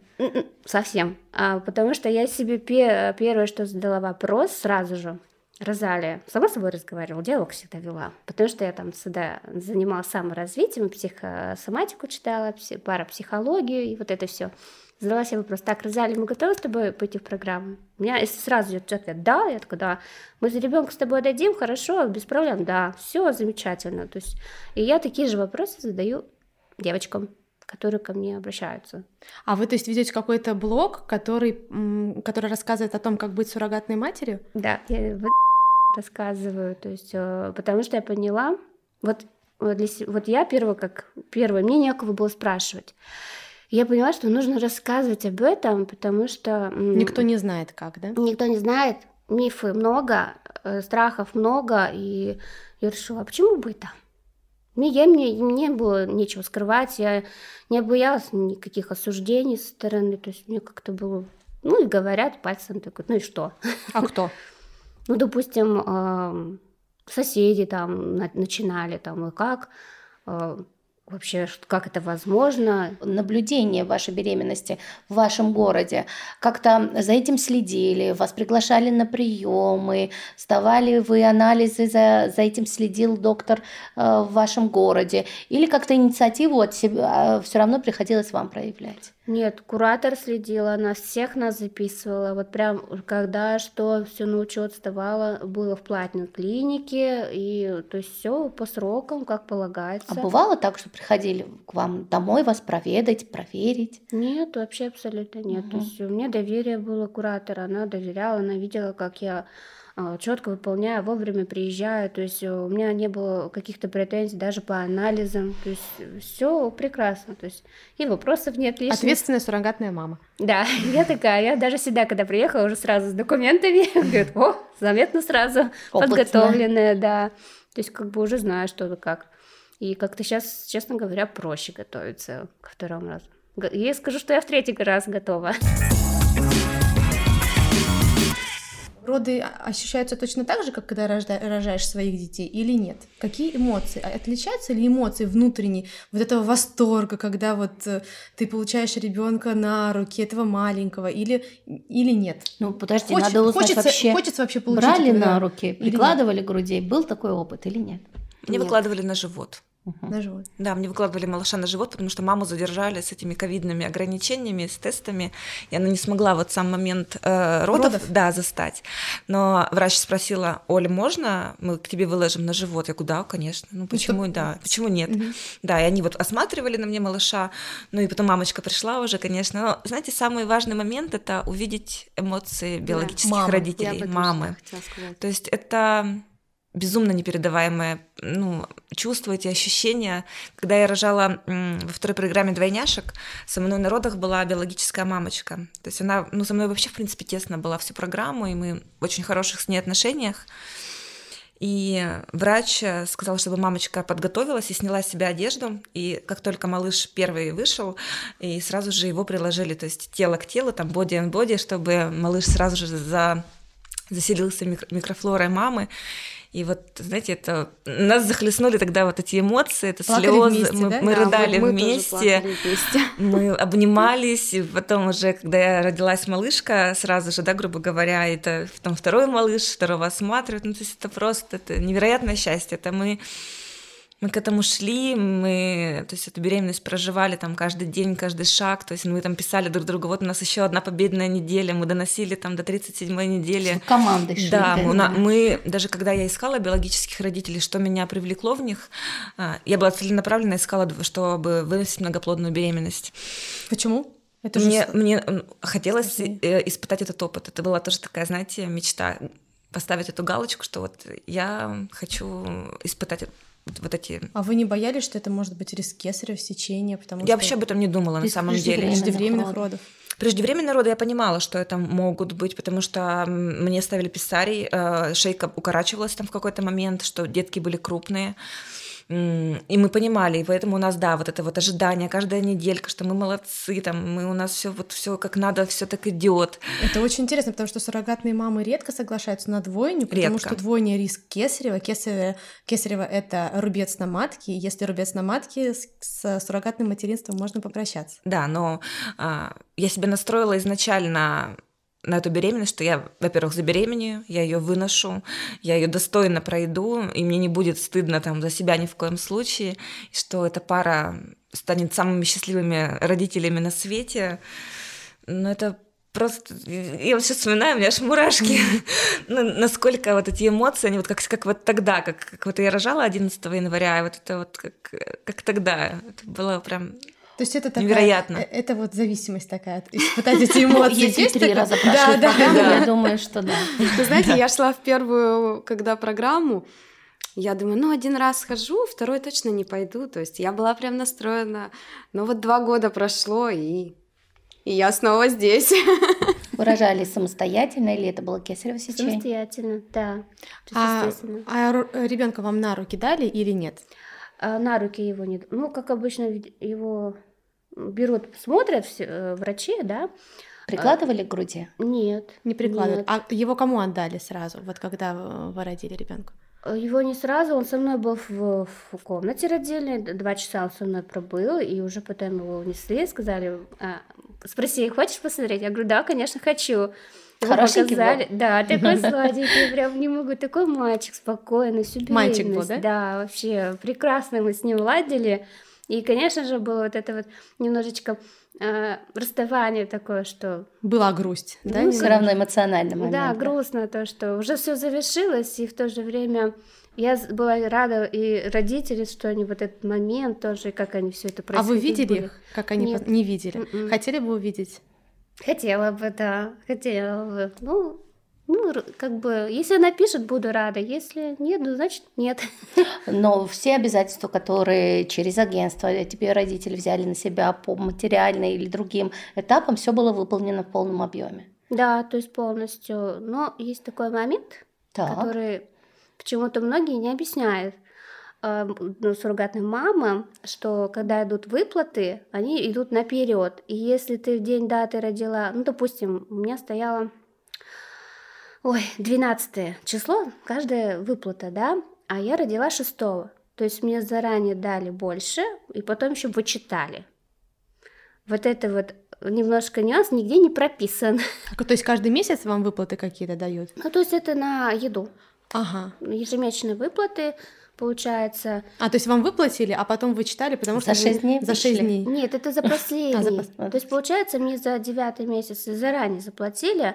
Совсем. А, потому что я себе первое, что задала вопрос сразу же, Розалия сама с собой разговаривала, диалог всегда вела, потому что я там всегда занималась саморазвитием, психосоматику читала, парапсихологию и вот это все. Задала себе вопрос, так, Розалия, мы готовы с тобой пойти в программу? У меня если сразу идет ответ, да, я такая, да. Мы за ребенка с тобой дадим, хорошо, без проблем, да, все замечательно. То есть, и я такие же вопросы задаю девочкам, которые ко мне обращаются. А вы, то есть, ведете какой-то блог, который, который рассказывает о том, как быть суррогатной матерью? Да, я рассказываю, то есть, э, потому что я поняла, вот, для, вот я первого, как первое, мне некого было спрашивать. Я поняла, что нужно рассказывать об этом, потому что... Никто не знает как, да? Никто не знает, мифы много, э, страхов много, и я решила, а почему бы это? Мне, я, мне, мне было нечего скрывать, я не боялась никаких осуждений со стороны, то есть мне как-то было... Ну и говорят пальцем такой, ну и что? А кто? Ну, допустим, соседи там начинали, там, и как, а, вообще, как это возможно. Наблюдение вашей беременности в вашем городе, как-то за этим следили, вас приглашали на приемы, сдавали вы анализы, за, за этим следил доктор э, в вашем городе, или как-то инициативу от себя все равно приходилось вам проявлять? Нет, куратор следила, она всех нас записывала. Вот прям когда что, все на учет вставало, было в платной клинике, и то есть все по срокам, как полагается. А бывало так, что приходили к вам домой вас проведать, проверить? Нет, вообще абсолютно нет. Угу. То есть у меня доверие было куратора, она доверяла, она видела, как я а, четко выполняю, вовремя приезжаю, то есть у меня не было каких-то претензий даже по анализам, то есть все прекрасно, то есть и вопросов нет лишних. Ответственная суррогатная мама. Да, я такая, я даже всегда, когда приехала, уже сразу с документами, говорит, о, заметно сразу, подготовленная, да, то есть как бы уже знаю, что как. И как-то сейчас, честно говоря, проще готовиться ко второму разу. Я скажу, что я в третий раз готова. роды ощущаются точно так же, как когда рожда, рожаешь своих детей, или нет? Какие эмоции? А отличаются ли эмоции внутренние, вот этого восторга, когда вот э, ты получаешь ребенка на руки этого маленького, или, или нет? Ну, подожди, Хоч, надо узнать хочется, вообще, хочется вообще получить брали на руки, прикладывали грудей, был такой опыт или нет? Мне нет. выкладывали на живот. Угу. На живот. Да, мне выкладывали малыша на живот, потому что маму задержали с этими ковидными ограничениями, с тестами, и она не смогла вот сам момент э, родов, родов, да, застать. Но врач спросила, Оля, можно мы к тебе выложим на живот? Я говорю, да, конечно. Ну почему, Что? да, почему нет? Угу. Да, и они вот осматривали на мне малыша, ну и потом мамочка пришла уже, конечно. Но, знаете, самый важный момент — это увидеть эмоции биологических да, родителей, мамы. То есть это безумно непередаваемое ну, чувство, эти ощущения. Когда я рожала во второй программе двойняшек, со мной на родах была биологическая мамочка. То есть она ну, со мной вообще, в принципе, тесно была всю программу, и мы в очень хороших с ней отношениях. И врач сказал, чтобы мамочка подготовилась и сняла с себя одежду. И как только малыш первый вышел, и сразу же его приложили, то есть тело к телу, там боди and боди, чтобы малыш сразу же за заселился микрофлорой мамы. И вот, знаете, это нас захлестнули тогда вот эти эмоции, это плакали слезы, вместе, мы, да? мы да, рыдали мы вместе, вместе, мы обнимались, и потом уже, когда я родилась малышка, сразу же, да, грубо говоря, это там второй малыш, второго осматривают, ну то есть это просто это невероятное счастье, это мы мы к этому шли, мы, то есть эту беременность проживали там каждый день, каждый шаг, то есть мы там писали друг другу, вот у нас еще одна победная неделя, мы доносили там до 37-й недели. Командой шли. Да, мы, да. мы, даже когда я искала биологических родителей, что меня привлекло в них, а, я была целенаправленно искала, чтобы выносить многоплодную беременность. Почему? Это мне, же... мне хотелось Скажи. Э, испытать этот опыт. Это была тоже такая, знаете, мечта поставить эту галочку, что вот я хочу испытать вот эти... А вы не боялись, что это может быть риск кесарево сечения? Потому я что... вообще об этом не думала на самом деле. Преждевременных родов. Преждевременные роды я понимала, что это могут быть, потому что мне ставили писарий, э, шейка укорачивалась там в какой-то момент, что детки были крупные. И мы понимали, и поэтому у нас, да, вот это вот ожидание, каждая неделька, что мы молодцы, там, мы у нас все вот все как надо, все так идет. Это очень интересно, потому что суррогатные мамы редко соглашаются на двойню, потому редко. что двойня риск кесарева. Кесарева, кесарева — это рубец на матке, если рубец на матке, с, с суррогатным материнством можно попрощаться. Да, но а, я себя настроила изначально на эту беременность, что я, во-первых, забеременею, я ее выношу, я ее достойно пройду, и мне не будет стыдно там за себя ни в коем случае, что эта пара станет самыми счастливыми родителями на свете. Но это просто... Я вот сейчас вспоминаю, у меня аж мурашки. ну, насколько вот эти эмоции, они вот как, как вот тогда, как, как вот я рожала 11 января, и вот это вот как, как тогда. Это было прям то есть это такая, Невероятно. э, Это вот зависимость такая, испытать эти эмоции. Если Есть три такая? раза Да, прошли да, программу, да. я думаю, что да. Вы знаете, я шла в первую, когда программу, я думаю, ну, один раз схожу, второй точно не пойду. То есть я была прям настроена. Но вот два года прошло, и, и я снова здесь. Вы рожали самостоятельно или это было кесарево сечение? Самостоятельно, да. А, а ребенка вам на руки дали или нет? А на руки его не... Ну, как обычно, его берут, смотрят все, э, врачи, да? Прикладывали к груди? Нет. Не прикладывают. нет. А его кому отдали сразу, вот когда э, вы родили ребенка? А Его не сразу, он со мной был в, в комнате родильной, два часа он со мной пробыл, и уже потом его унесли, сказали, а, спроси, хочешь посмотреть? Я говорю, да, конечно, хочу. Его Хорошенький показали. Да, такой сладенький, прям не могу, такой мальчик, спокойный, всю Мальчик был, да? Да, вообще прекрасно мы с ним ладили. И, конечно же, было вот это вот немножечко а, расставание такое, что Была грусть, да? Ну, Все равно эмоциональный момент. да, грустно то, что уже все завершилось, и в то же время я была рада и родители, что они вот этот момент тоже, как они все это А происходило. вы видели их, как они Нет. не видели? Мгм. Хотели бы увидеть? Хотела бы, да, хотела бы. Ну, ну, как бы, если она пишет, буду рада, если нет, ну, значит, нет. Но все обязательства, которые через агентство тебе родители взяли на себя по материальной или другим этапам, все было выполнено в полном объеме. Да, то есть полностью. Но есть такой момент, Так. который почему-то многие не объясняют э, ну, суррогатным мамам, что когда идут выплаты, они идут наперед. И если ты в день даты родила, ну, допустим, у меня стояло, ой, 12 число, каждая выплата, да, а я родила 6 То есть мне заранее дали больше, и потом еще вычитали. Вот это вот немножко нюанс нигде не прописан. А, То есть каждый месяц вам выплаты какие-то дают? Ну, то есть это на еду. Ага. Ежемесячные выплаты, получается. А, то есть вам выплатили, а потом вы читали, потому За что... вы- шесть дней За пришли? 6 дней. Нет, это за последний. А, за пос- То есть, получается, мне за девятый месяц заранее заплатили,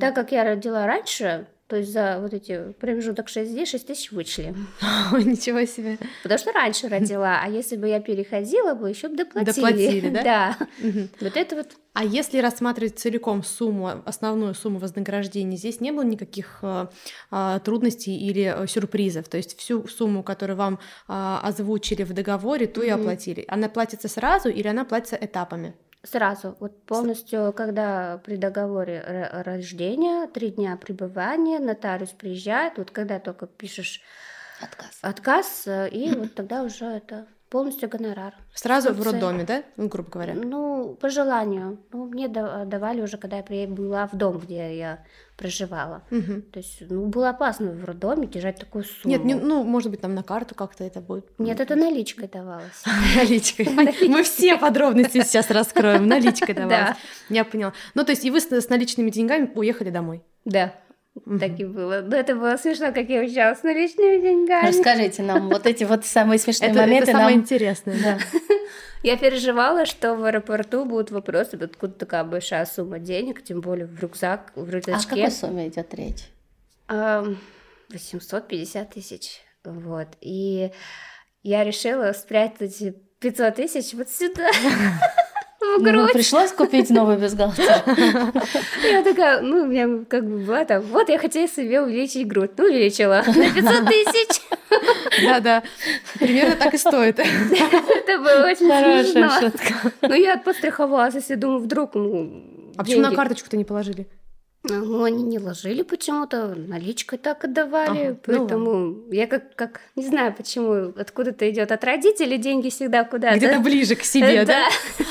так как я родила раньше, то есть за вот эти промежуток 6 дней 6 тысяч вычли. Ничего себе. Потому что раньше родила, а если бы я переходила бы, еще бы доплатили. Доплатили, да? Да. Вот это вот А если рассматривать целиком сумму, основную сумму вознаграждения, здесь не было никаких э, а, трудностей или э, сюрпризов? То есть всю сумму, которую вам озвучили в договоре, ту и оплатили. Она платится сразу или она платится этапами? Сразу, вот полностью, когда при договоре рождения, три дня пребывания, нотариус приезжает, вот когда только пишешь Отказ. отказ, э, и вот тогда уже это полностью гонорар. Сразу в роддоме, да? Ну, грубо говоря. Ну, по желанию. Ну, мне да- давали уже, когда я прибыла в дом, где я проживала. Мгм. То есть, ну, было опасно в роддоме держать такую сумму. Нет, не- ну, может быть, там на карту как-то это будет. Нет, это наличкой давалось. Наличкой. Мы все подробности сейчас раскроем. Наличкой давай. Да. Я поняла. Ну, то есть и вы с наличными деньгами уехали домой? Да. Так и было. Но это было смешно, как я уезжала с наличными деньгами. Расскажите нам вот эти вот самые смешные Это, это моменты. самое нам... интересное. Да. Я переживала, что в аэропорту будут вопросы, откуда такая большая сумма денег, тем более в рюкзак, в О рюкзачке. какой сумме идет речь? Ам, 850 тысяч. Вот. И я решила спрятать эти 500 тысяч вот сюда, в Ну, грудь. пришлось купить новый бюстгальтер. Я такая, ну, у меня как бы была там, вот я хотела себе увеличить грудь. Ну, увеличила на 500 тысяч. Да-да. Примерно так и стоит. Это было очень Хорошая смешно. шутка. Ну, я подстраховалась, если думаю, вдруг, ну, А почему на карточку-то не положили? Ну, они не ложили почему-то, наличкой так отдавали, Ага, ну поэтому я как, как, не знаю почему, откуда-то идет от родителей деньги всегда куда-то. Где-то ближе к себе, да?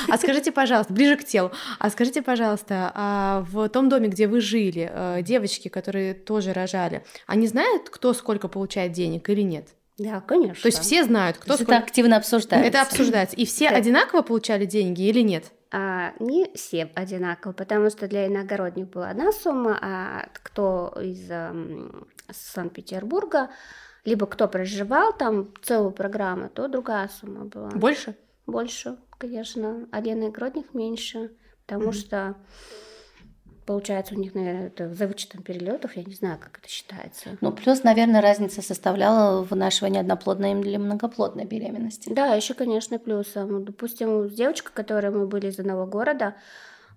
А скажите, пожалуйста, ближе к телу. А скажите, пожалуйста, а в том доме, где вы жили, э, девочки, которые тоже рожали, они знают, кто сколько получает денег или нет? Да, конечно. То есть все знают, кто То есть это сколько... активно обсуждается. Это обсуждается. И все одинаково получали деньги или нет? А не все одинаково, потому что для иногородних была одна сумма, а кто из эм, Санкт-Петербурга, либо кто проживал там целую программу, то другая сумма была. Больше? Больше, конечно. А для иногородних меньше, потому mm-hmm. что Получается, у них, наверное, это за вычетом перелетов, я не знаю, как это считается. Ну, плюс, наверное, разница составляла вынашивание одноплодной или многоплодной беременности. Да, еще, конечно, плюсом. Допустим, с девочкой, которой мы были из одного города,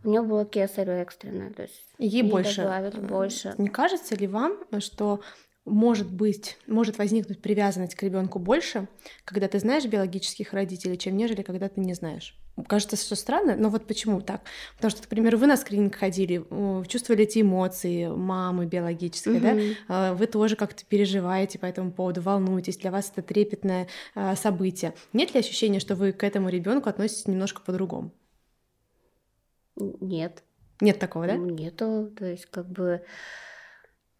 у нее было кесарево экстренное, то есть ей больше. добавили больше. Не кажется ли вам, что может быть, может возникнуть привязанность к ребенку больше, когда ты знаешь биологических родителей, чем нежели когда ты не знаешь? Кажется, что странно, но вот почему так? Потому что, к примеру, вы на скрининг ходили, чувствовали эти эмоции мамы биологической, mm-hmm. да? Вы тоже как-то переживаете по этому поводу, волнуетесь, для вас это трепетное а, событие. Нет ли ощущения, что вы к этому ребенку относитесь немножко по-другому? Нет. Нет такого, да? Нету, то есть как бы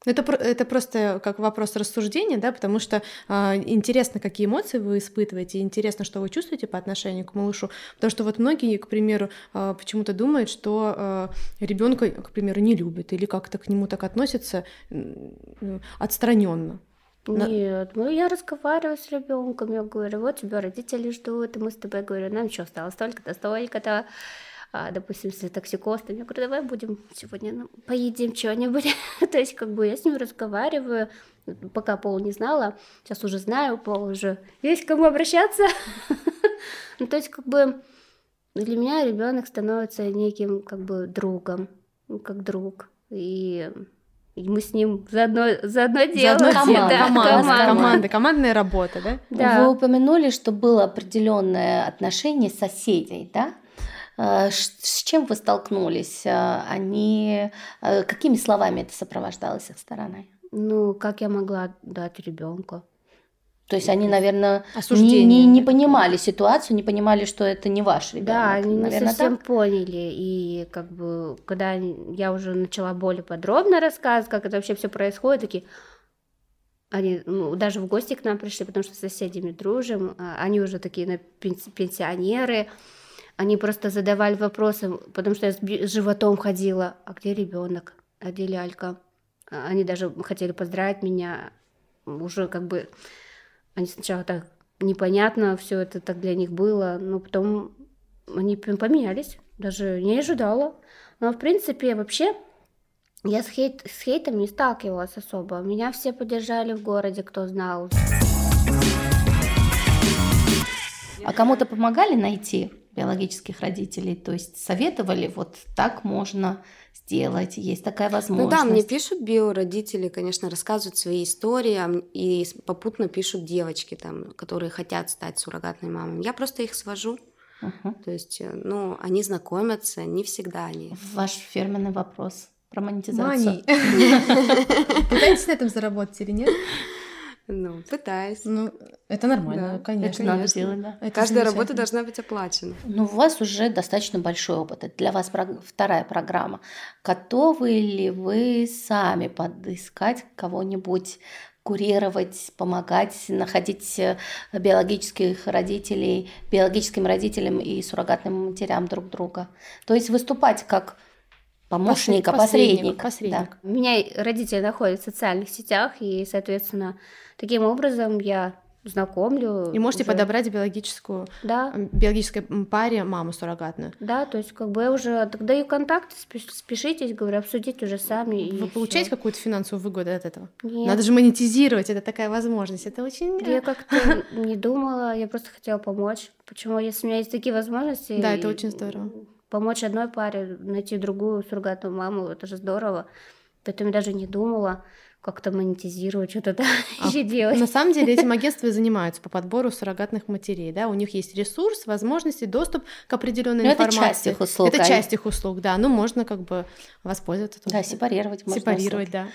это, это просто как вопрос рассуждения, да, потому что э, интересно, какие эмоции вы испытываете, интересно, что вы чувствуете по отношению к малышу, потому что вот многие, к примеру, э, почему-то думают, что э, ребенка, к примеру, не любят или как-то к нему так относятся э, отстраненно. Нет, ну я разговариваю с ребенком, я говорю, вот тебя родители ждут, и мы с тобой говорю, нам что осталось столько-то, столько-то а, допустим, с токсикостом, я говорю, давай будем сегодня ну, поедим что-нибудь. То есть, как бы я с ним разговариваю, пока Пол не знала, сейчас уже знаю, Пол уже есть к кому обращаться. ну, то есть, как бы для меня ребенок становится неким как бы другом, как друг. И и мы с ним заодно, заодно делаем. Заодно команда, да, команда, команда. команда, командная работа, да? да? Вы упомянули, что было определенное отношение соседей, да? Э, с чем вы столкнулись? Э, они э, какими словами это сопровождалось их стороны? Ну, как я могла дать ребенку? То есть они, наверное, не, не, не понимали ситуацию, не понимали, что это не ваш ребенок. Да, они наверное, не совсем так? поняли. И как бы, когда я уже начала более подробно рассказывать, как это вообще все происходит, такие, они ну, даже в гости к нам пришли, потому что с соседями дружим, а, они уже такие пенсионеры, они просто задавали вопросы, потому что я с животом ходила. А где ребенок? А где лялька? А они даже хотели поздравить меня. Уже как бы... Они сначала так непонятно все это так для них было, но потом они поменялись. Даже не ожидала. Но, в принципе, вообще, я с, хейт, с хейтом не сталкивалась особо. Меня все поддержали в городе, кто знал. Кому-то помогали найти биологических родителей, то есть советовали, вот так можно сделать, есть такая возможность. Ну да, мне пишут биородители, конечно, рассказывают свои истории, и попутно пишут девочки, там, которые хотят стать суррогатной мамой. Я просто их свожу. Uh-huh. То есть, э, ну, они знакомятся, не всегда они. Ваш фирменный вопрос про монетизацию. Пытаетесь на этом заработать или нет? Ну, пытаюсь. Ну, это нормально, да, конечно. Это надо делать, да. Это Каждая работа должна быть оплачена. Ну, у вас уже достаточно большой опыт. Это для вас вторая программа. Готовы ли вы сами подыскать кого-нибудь курировать, помогать, находить э, биологических родителей, биологическим родителям и суррогатным матерям друг друга. То есть выступать как помощника, посредник. посредник. посредник. Да. У меня родители находятся в социальных сетях, и, соответственно, Таким образом, я знакомлю. И можете уже... подобрать биологическую, да. биологической паре маму суррогатную. Да, то есть как бы я уже тогда и контакты спешитесь, говорю, обсудить уже сами. Вы получаете какую-то финансовую выгоду от этого? Нет. Надо же монетизировать, это такая возможность, это очень... Я как-то не думала, я просто хотела помочь. Почему, если у меня есть такие возможности... Да, это очень здорово. Помочь одной паре, найти другую суррогатную маму, это же здорово. Поэтому я даже не думала как-то монетизировать, что-то там а, еще делать. На самом деле этим агентства занимаются по подбору суррогатных матерей, да, у них есть ресурс, возможности, доступ к определенной Но информации. Это часть их услуг. Это часть их услуг, да, ну можно как бы воспользоваться. Да, сепарировать можно. Сепарировать, да.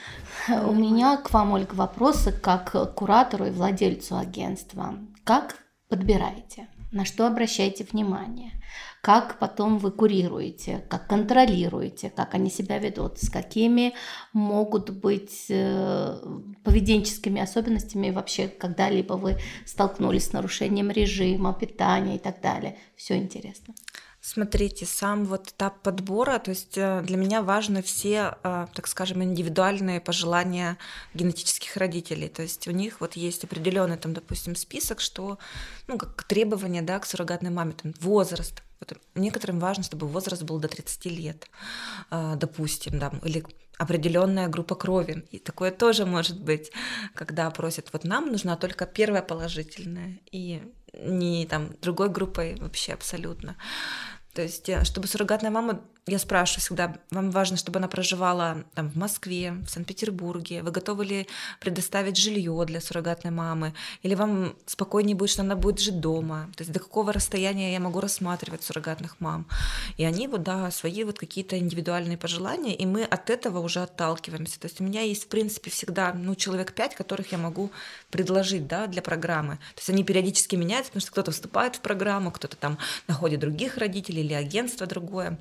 У меня к вам, Ольга, вопросы как куратору и владельцу агентства. Как подбираете? На что обращаете внимание? Как потом вы курируете, как контролируете, как они себя ведут, с какими могут быть э, поведенческими особенностями вообще когда-либо вы столкнулись с нарушением режима, питания и так далее. Все интересно. Смотрите, сам вот этап подбора, то есть э, для меня важны все, э, так скажем, индивидуальные пожелания генетических родителей. То есть у них вот есть определенный там, допустим, список, что, ну, как требования, да, к суррогатной маме, там, возраст. Вот некоторым важно, чтобы возраст был до 30 лет, э, допустим, да, или определенная группа крови. И такое тоже может быть, когда просят, вот нам нужна только первая положительная, и не там другой группой вообще абсолютно. То есть, э, чтобы суррогатная мама я спрашиваю всегда, вам важно, чтобы она проживала там в Москве, в Санкт-Петербурге, вы готовы ли предоставить жилье для суррогатной мамы, или вам спокойнее будет, что она будет жить дома, то есть до какого расстояния я могу рассматривать суррогатных мам. И они вот, да, свои вот какие-то индивидуальные пожелания, и мы от этого уже отталкиваемся. То есть у меня есть, в принципе, всегда, ну, человек пять, которых я могу предложить, да, для программы. То есть они периодически меняются, потому что кто-то вступает в программу, кто-то там находит других родителей или агентство другое.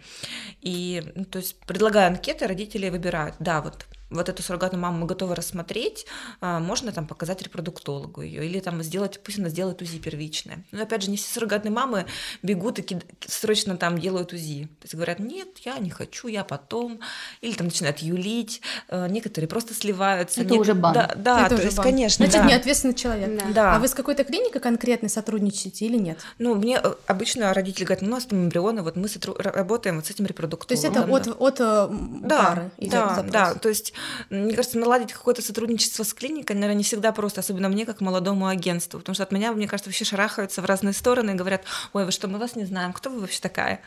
И, ну, то есть, предлагая анкеты, родители выбирают, да, вот вот эту суррогатную маму мы готовы рассмотреть, а, можно там показать репродуктологу ее, или там сделать, пусть она сделает УЗИ первичное. Но опять же, не все суррогатные мамы бегут и срочно там делают УЗИ. То есть говорят, нет, я не хочу, я потом. Или там начинают юлить, а, некоторые просто сливаются. Это Нет, уже бан. Да, да Это то есть, бан. конечно. Значит, да. неответственный человек. Да. да. А вы с какой-то клиникой конкретно сотрудничаете или нет? Ну, мне э, обычно родители говорят, ну, у нас там эмбрионы, вот мы сотру... работаем вот с этим репродуктологом. То есть это от, да. от, от да, пары идет да, запрос. Да, то есть, мне кажется, наладить какое-то сотрудничество с клиникой, наверное, не всегда просто, особенно мне, как молодому агентству, потому что от меня, мне кажется, вообще шарахаются в разные стороны и говорят, ой, вы что, мы вас не знаем, кто вы вообще такая?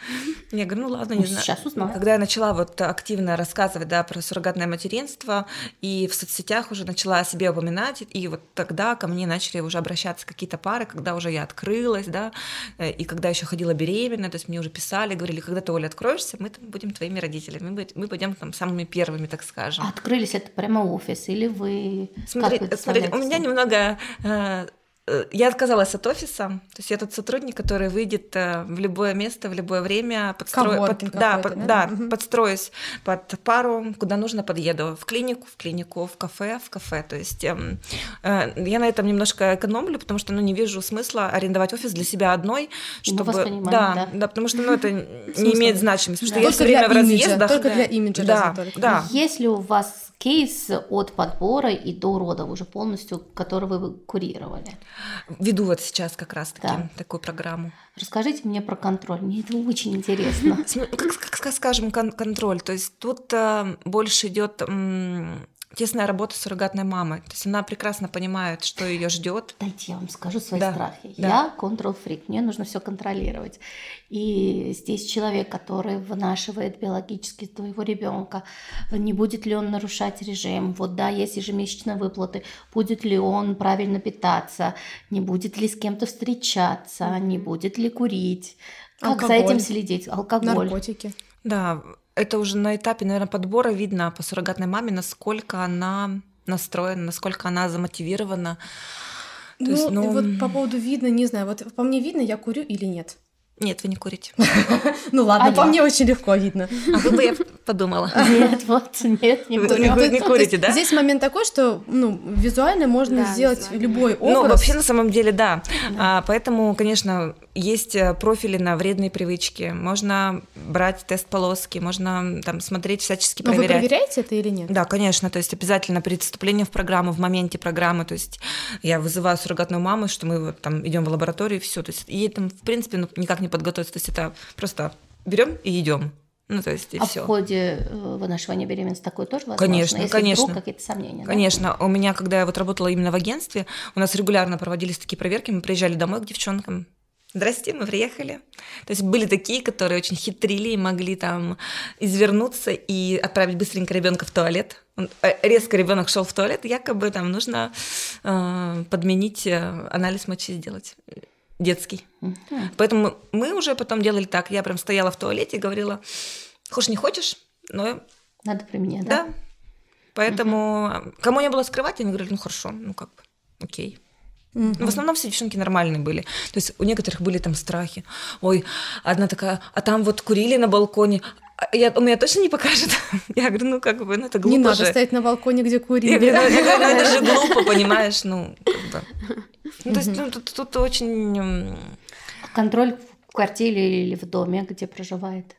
Я говорю, ну ладно, не знаю. Сейчас узнаю. Когда я начала вот активно рассказывать, да, про суррогатное материнство, и в соцсетях уже начала о себе упоминать, и вот тогда ко мне начали уже обращаться какие-то пары, когда уже я открылась, да, э, и когда еще ходила беременная, то есть мне уже писали, говорили, когда ты, Оля, откроешься, мы там будем твоими родителями, мы пойдем там самыми первыми, так скажем. А открылись это прямо офис или вы Смотри, смотрите, у меня немного Э, я отказалась от офиса, то есть я тот сотрудник, который выйдет э, в любое место, в любое время, подстрою, под, да, под, да, угу. подстроюсь под пару, куда нужно подъеду, в клинику, в клинику, в кафе, в кафе. То есть э, э, я на этом немножко экономлю, потому что ну, не вижу смысла арендовать офис для себя одной, чтобы... Мы понимаем, да, да, да, потому что ну, это не имеет значимости, потому что я все время в разъездах. Только для имиджа. Да, да. Если у вас кейс от подбора и до родов уже полностью, который вы курировали? Веду вот сейчас как раз-таки да. такую программу. Расскажите мне про контроль, мне это очень интересно. Как, скажем, контроль, то есть тут э, больше идет тесная работа с суррогатной мамой. То есть она прекрасно понимает, что ее ждет. Дайте я вам скажу свои да, страхи. Да. Я контрол-фрик, мне нужно все контролировать. И здесь человек, который вынашивает биологически твоего ребенка, не будет ли он нарушать режим, вот да, есть ежемесячные выплаты, будет ли он правильно питаться, не будет ли с кем-то встречаться, не будет ли курить, как Алкоголь. за этим следить, алкоголь. Наркотики. Да, это уже на этапе, наверное, подбора видно по суррогатной маме, насколько она настроена, насколько она замотивирована. То ну, есть, ну... вот по поводу видно, не знаю, вот по мне видно, я курю или нет. Нет, вы не курите. Ну ладно, по мне очень легко видно. А вы бы я подумала. Нет, вот, нет, не курю. Вы не курите, да? Здесь момент такой, что ну, визуально можно сделать любой образ. Ну, вообще, на самом деле, да. А, поэтому, конечно, есть э, профили на вредные привычки. Можно брать тест полоски, можно там смотреть, всячески проверять. Но вы проверяете это или нет? Да, конечно. То есть обязательно перед вступлением в программу, в моменте программы. То есть я вызываю суррогатную маму, что мы вот там идем в лабораторию, и все. То есть ей там, в принципе, ну, никак не подготовиться. То есть это просто берем и идем. Ну, то есть, и а все. в ходе э, вынашивания беременности такое тоже возможно? Конечно, если конечно. Вдруг какие-то сомнения? Конечно. Да? У меня, когда я вот работала именно в агентстве, у нас регулярно проводились такие проверки, мы приезжали домой к девчонкам, Здрасте, мы приехали. То есть были такие, которые очень хитрили и могли там извернуться и отправить быстренько ребенка в туалет. Э, резко ребенок шел в туалет, якобы там нужно э, подменить э, анализ мочи сделать детский. Mm-hmm. Поэтому мы уже потом делали так. Я прям стояла в туалете и говорила, хочешь не хочешь, но... Надо при мне, да? Да. Поэтому mm-hmm. кому не было скрывать, они говорили, ну хорошо, ну как бы, окей. Mm-hmm. В основном все девчонки нормальные были. То есть у некоторых были там страхи. Ой, одна такая, а там вот курили на балконе, я, у меня точно не покажет. Я говорю, ну как бы, ну это глупо Не надо же. стоять на балконе, где. Я говорю, ну, я говорю, ну это же глупо, понимаешь, ну как бы. Ну, то есть ну, тут, тут очень... Контроль квартире или в доме, где проживает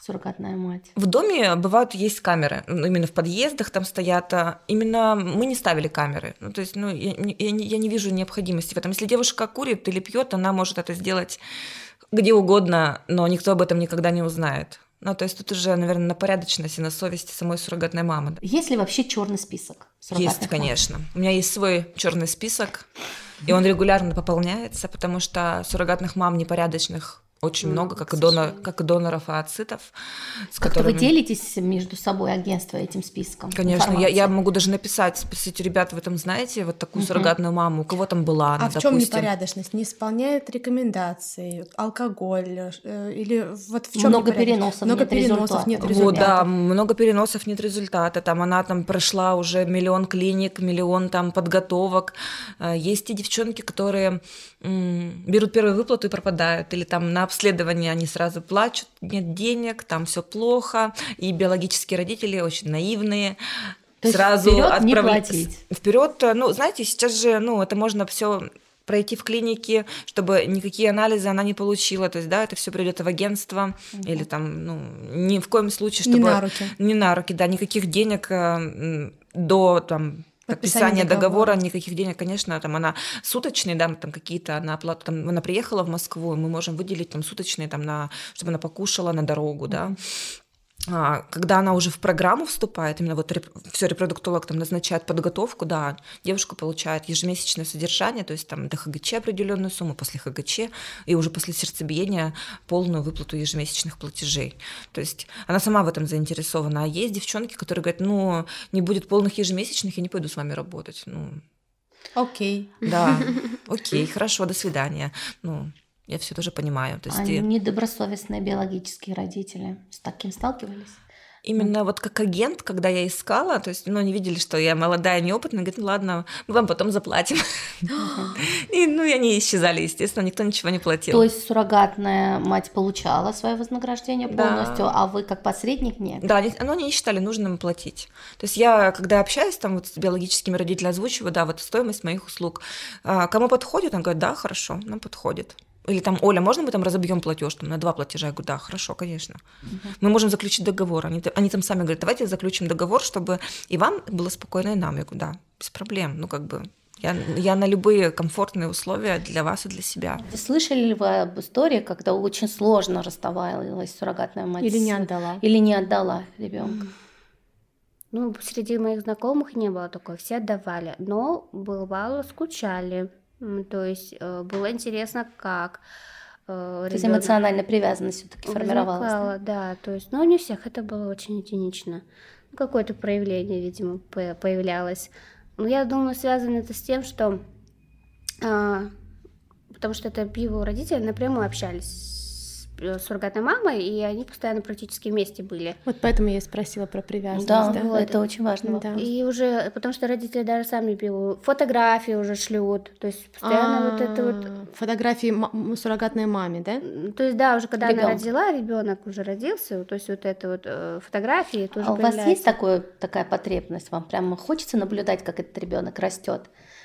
суррогатная мать? В доме бывают есть камеры, ну, именно в подъездах там стоят. а Именно мы не ставили камеры. Ну, то есть, ну, я, не- я не, я не вижу необходимости в этом. Если девушка курит или пьет, она может это сделать где угодно, но никто об этом никогда не узнает. Ну, то есть тут уже, наверное, на порядочности, на совести самой суррогатной мамы. Есть ли вообще черный список? Есть, мам? конечно. У меня есть свой черный список, и он регулярно пополняется, потому что суррогатных мам непорядочных очень Много, много, как и, донор, как и доноров ооцитов, с Как-то вы которыми... делитесь между собой агентство этим списком? Конечно, я, я могу даже написать, спросить, ребята, вы там знаете вот такую Мгм. суррогатную маму, у кого там была она, А в чем допустим? непорядочность? Не исполняет рекомендации, алкоголь э, или вот в чем Много переносов, Много нет переносов, нет результата. Вот, да, много переносов, нет результата. Там она там прошла уже миллион клиник, миллион там подготовок. Э, Есть и девчонки, которые м, берут первую выплату и пропадают. Или там на обследование они сразу плачут, нет денег, там все плохо. И биологические родители очень наивные. То сразу вперед не отправля- платить. Вперед, ну, знаете, сейчас же, ну, это можно все пройти в клинике, чтобы никакие анализы она не получила, то есть, да, это все придет в агентство или там, ну, ни в коем случае, чтобы Не на руки. не на руки, да, никаких денег э, до там Подписания договора, договора. никаких денег, конечно, там она суточные, да, там какие-то на оплату, там она приехала в Москву, мы можем выделить там суточные, там на, чтобы она покушала на дорогу, да. А, когда она уже в программу вступает, именно вот все репродуктолог там назначает подготовку, да, девушка получает ежемесячное содержание, то есть там до ХГЧ определенную сумму, после ХГЧ и уже после сердцебиения полную выплату ежемесячных платежей. То есть она сама в этом заинтересована. А есть девчонки, которые говорят, ну, не будет полных ежемесячных, я не пойду с вами работать. Ну, Окей. да, окей, хорошо, до свидания. Ну, я все тоже понимаю. То есть А и- недобросовестные биологические родители с таким сталкивались? Именно вот как агент, когда я искала, то есть, ну, они видели, что я молодая, неопытная, говорят, ну ладно, мы вам потом заплатим. И, ну, и они исчезали, естественно, никто ничего не платил. То есть суррогатная мать получала свое вознаграждение полностью, а вы как посредник нет? Да, они, но они не считали нужным платить. То есть я, когда общаюсь там вот с биологическими родителями, озвучиваю, да, вот стоимость моих услуг. А, кому подходит, он говорит, да, хорошо, нам подходит. Или там, Оля, можно мы там разобьем платеж там, на два платежа? Я говорю, да, хорошо, конечно. Мы можем заключить договор. Они, они там сами говорят, давайте заключим договор, чтобы и вам было спокойно, и нам. Я говорю, да, без проблем. Ну, как бы, я, я на любые комфортные условия для вас и для себя. Слышали ли вы об истории, когда очень сложно расставалась суррогатная мать? Или не отдала. Или не отдала ребенка? Ну, среди моих знакомых не было такой, все отдавали, но бывало скучали. То есть э, было интересно, как э, То есть эмоциональная привязанность все-таки формировалась. да? возникала, да, то есть, но не у всех это было очень единично. Ну, Какое-то проявление, видимо, по- появлялось. Но я думаю, связано это с тем, что а, потому что это его родители напрямую общались суррогатной мамой, и они постоянно практически вместе были. Вот поэтому я и спросила про привязанность. Да, да? ну, это очень важный Да. И уже, потому что родители даже сами пьют, фотографии уже шлют, то есть постоянно вот это вот А, Фотографии м, суррогатной маме, да? То есть, да, уже когда она родила, ребенок уже родился, то есть вот это вот э, фотографии тоже А у вас есть такое, такая потребность? Вам прямо хочется наблюдать, как этот ребенок растет?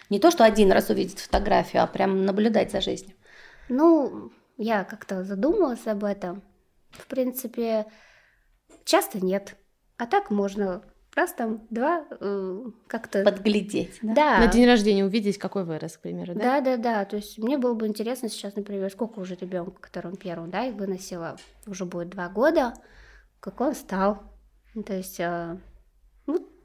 Не то, что один раз увидеть фотографию, а прям наблюдать за жизнью. Ну, я как-то задумалась об этом. В принципе, часто нет. А так можно раз там два э, как-то... Подглядеть. Да? Да. На день рождения увидеть, какой вырос, к примеру, да? Да, да, да. То есть мне было бы интересно сейчас, например, сколько уже ребенка, которому первым, да, и выносила, уже будет два года, как он стал. То есть, э,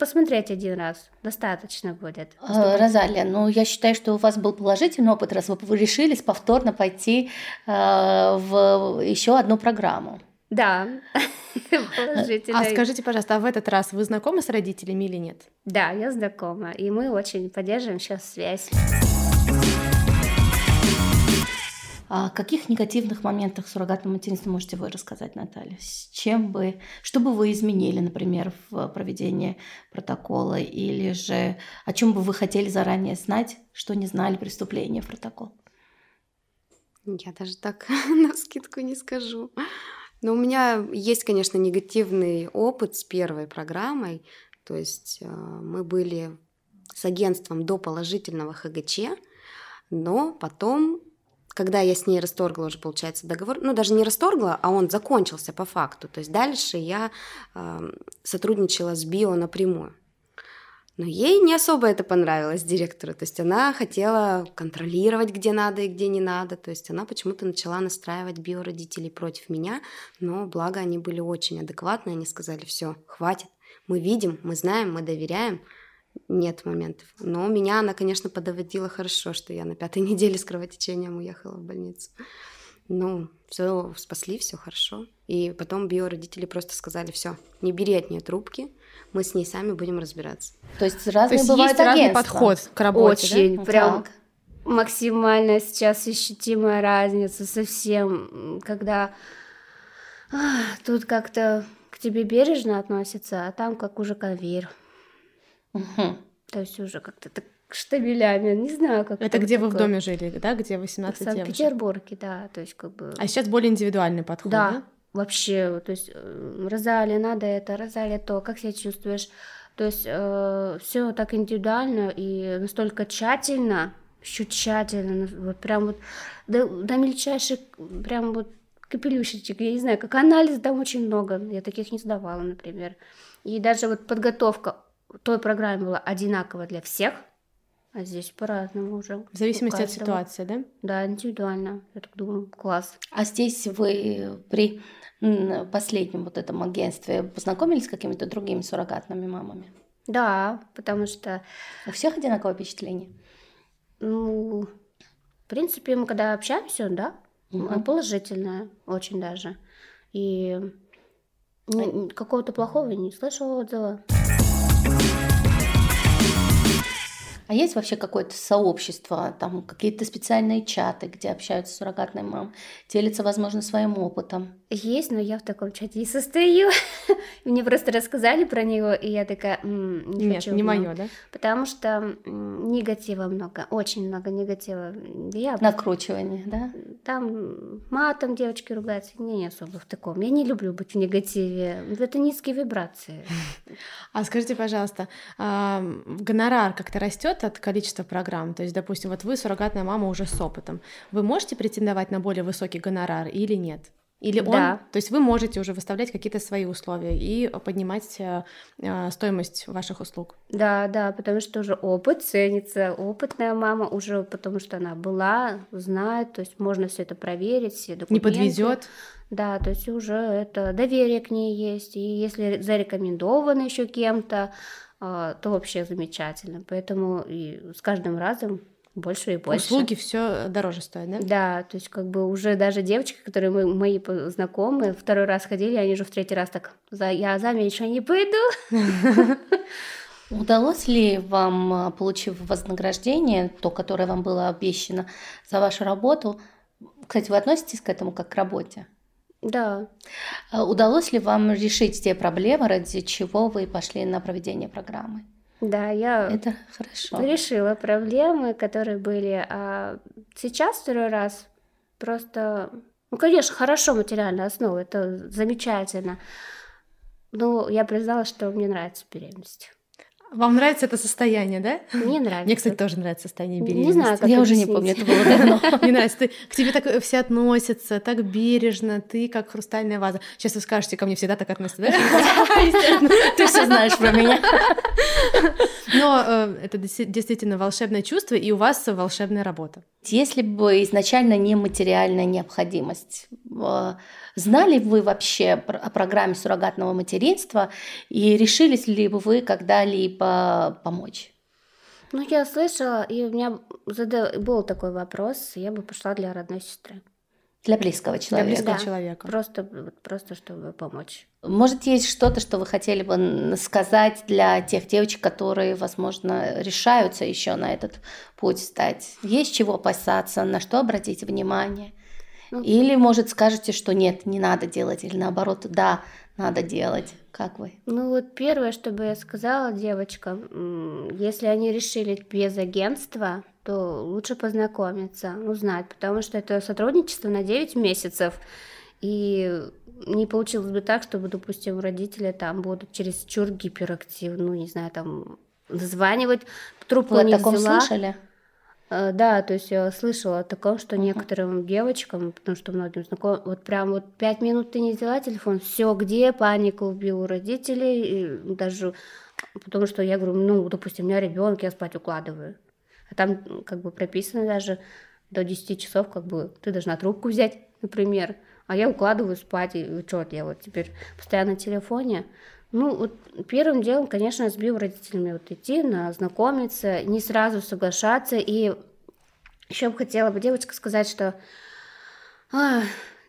посмотреть один раз достаточно будет. А, Розалия, ну я считаю, что у вас был положительный опыт, раз вы решились повторно пойти э, в еще одну программу. Да, положительно. А скажите, пожалуйста, а в этот раз вы знакомы с родителями или нет? Да, я знакома, и мы очень поддерживаем сейчас связь. О каких негативных моментах суррогатного материнства можете вы рассказать, Наталья? С чем бы, что бы вы изменили, например, в проведении протокола, или же о чем бы вы хотели заранее знать, что не знали при в протокол? Я даже так на скидку не скажу. Но у меня есть, конечно, негативный опыт с первой программой. То есть э, мы были с агентством до положительного ХГЧ, но потом когда я с ней расторгла уже, получается, договор, ну, даже не расторгла, а он закончился по факту. То есть дальше я э, сотрудничала с Био напрямую. Но ей не особо это понравилось, директору. То есть она хотела контролировать, где надо и где не надо. То есть она почему-то начала настраивать биородителей против меня. Но благо они были очень адекватные. Они сказали, все, хватит. Мы видим, мы знаем, мы доверяем. Нет моментов. Но меня она, конечно, подоводила хорошо, что я на пятой неделе с кровотечением уехала в больницу. Ну, все спасли, все хорошо. И потом биородители просто сказали, все, не бери от нее трубки, мы с ней сами будем разбираться. То есть разные То есть бывают есть разный подход к работе, да? Очень, Вот прям так. максимально сейчас ощутимая разница совсем, когда ах, тут как-то к тебе бережно относятся, а там как уже конвейер. Мгм. То есть уже как-то так штабелями, не знаю, как Это где вы в такое. доме жили, да, где В 18 девушек? Санкт-Петербурге, да, то есть как бы... А сейчас более индивидуальный подход, Да, да? вообще, то есть э, Розалия, надо это, Розалия то, как себя чувствуешь? То есть все так индивидуально и настолько тщательно, еще тщательно, вот прям вот до, до мельчайших, прям вот капелюшечек, я не знаю, как анализ там очень много, я таких не сдавала, например. И даже вот подготовка той программы была одинакова для всех, а здесь по-разному уже. В зависимости от ситуации, да? Да, индивидуально. Я так думаю, класс. А здесь вы при м, последнем вот этом агентстве познакомились с какими-то другими суррогатными мамами? Да, потому что У всех одинаковое впечатление? Ну, в принципе, мы когда общаемся, да, Мгм. положительное, очень даже. И какого-то плохого я не слышала отзыва. А есть вообще какое-то сообщество, там какие-то специальные чаты, где общаются суррогатные мамы, делятся, возможно, своим опытом? Есть, но я в таком чате не состою. Мне просто рассказали про него, и я такая, «М, не Нет, хочу не в нем». мое, да? Потому что негатива много, очень много негатива. Я Накручивание, да? там матом девочки ругаются, я не особо в таком. Я не люблю быть в негативе. Это низкие вибрации. А скажите, пожалуйста, а, гонорар как-то растет от количества программ? То есть, допустим, вот вы суррогатная мама уже с опытом. Вы можете претендовать на более высокий гонорар или нет? Или он, Да. то есть вы можете уже выставлять какие-то свои условия и поднимать э, э, стоимость ваших услуг. Да, да, потому что уже опыт ценится, опытная мама уже, потому что она была, знает, то есть можно все это проверить, все документы. Не подведет. Да, то есть уже это доверие к ней есть, и если зарекомендовано еще кем-то, то вообще замечательно. Поэтому и с каждым разом больше и больше. Услуги все дороже стоят, да? Да, то есть как бы уже даже девочки, которые мы, мои знакомые, второй раз ходили, они уже в третий раз так, за, я за меньше не пойду. Удалось ли вам, а, получив вознаграждение, то, которое вам было обещано за вашу работу, кстати, вы относитесь к этому как к работе? Да, А Удалось ли вам решить те проблемы, ради чего вы пошли на проведение программы? да, я Это хорошо. решила проблемы, которые были. А сейчас второй раз просто, ну, конечно, хорошо материальная основа, это замечательно. Но я признала, что мне нравится беременность. Вам нравится это состояние, да? Мне нравится. Мне, кстати, тоже нравится состояние Не беременности. знаю, как Я уже не помню, это было давно. Мне нравится, ты, к тебе так все относятся, так бережно, ты как хрустальная ваза. Сейчас вы скажете, ко мне всегда так относятся, да? Ты все знаешь про меня. Но э, это действительно волшебное чувство, и у вас волшебная работа. Если бы изначально не материальная необходимость, э, знали вы вообще о программе суррогатного материнства и решились ли бы вы когда-либо помочь? Ну, я слышала, и у меня был такой вопрос, я бы пошла для родной сестры. Для близкого Для человека. близкого Да. человека. Просто, просто чтобы помочь. Может, есть что-то, что вы хотели бы сказать для тех девочек, которые, возможно, решаются еще на этот путь встать? Есть чего опасаться, на что обратить внимание? Ну, Или, может, скажете, что нет, не надо делать, или наоборот, да, надо делать. Как вы? Ну вот первое, что бы я сказала девочкам, если они решили без агентства, то лучше познакомиться, узнать, потому что это сотрудничество на 9 месяцев, и не получилось бы так, чтобы, допустим, родители там будут через чур гиперактивны, ну не знаю, там названивать, трубку Вы о не таком взяла. слышали? Э, да, то есть я слышала о таком, что некоторым девочкам, потому что многим знакомым, вот прям вот пять минут ты не взяла телефон, все, где паника убил у родителей, и даже потому что я говорю, ну, допустим, у меня ребенок, я спать укладываю. А там как бы прописано даже до 10 часов, как бы ты должна трубку взять, например, а я укладываю спать, и что делать теперь? Постоянно на телефоне. Ну, вот первым делом, конечно, с биородителями вот идти, на знакомиться, не сразу соглашаться. И еще бы хотела бы девочка сказать, что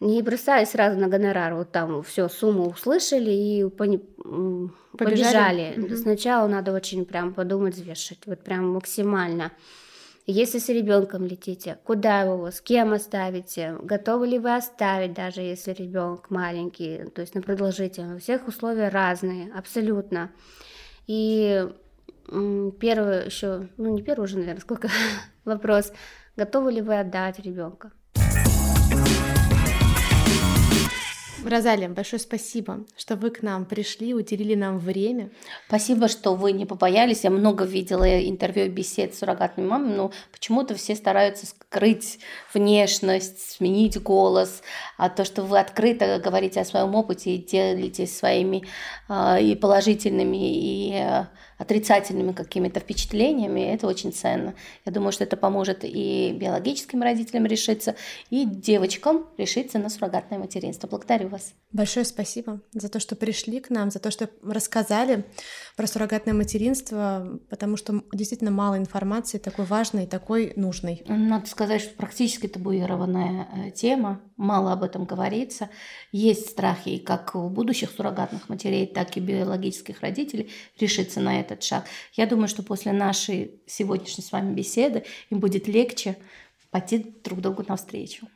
не бросай сразу на гонорар, вот там все, сумму услышали и пони... побежали. побежали. Угу. Сначала надо очень прям подумать, взвешивать, вот прям максимально. Если с ребенком летите, куда его, с кем оставите, готовы ли вы оставить, даже если ребенок маленький, то есть на продолжительность. У всех условия разные, абсолютно. И первый еще, ну не первый уже, наверное, сколько вопрос, готовы ли вы отдать ребенка? Розалия, большое спасибо, что вы к нам пришли, уделили нам время. Спасибо, что вы не побоялись. Я много видела интервью и бесед с суррогатными мамами, но почему-то все стараются скрыть внешность, сменить голос. А то, что вы открыто говорите о своем опыте и делитесь своими э, и положительными, и э, отрицательными какими-то впечатлениями, это очень ценно. Я думаю, что это поможет и биологическим родителям решиться, и девочкам решиться на суррогатное материнство. Благодарю вас. Большое спасибо за то, что пришли к нам, за то, что рассказали про суррогатное материнство, потому что действительно мало информации такой важной, такой нужной. Надо сказать, что практически табуированная э, тема, мало об этом говорится. Есть страхи как у будущих суррогатных матерей, так и биологических родителей решиться на этот шаг. Я думаю, что после нашей сегодняшней с вами беседы им будет легче пойти друг другу навстречу.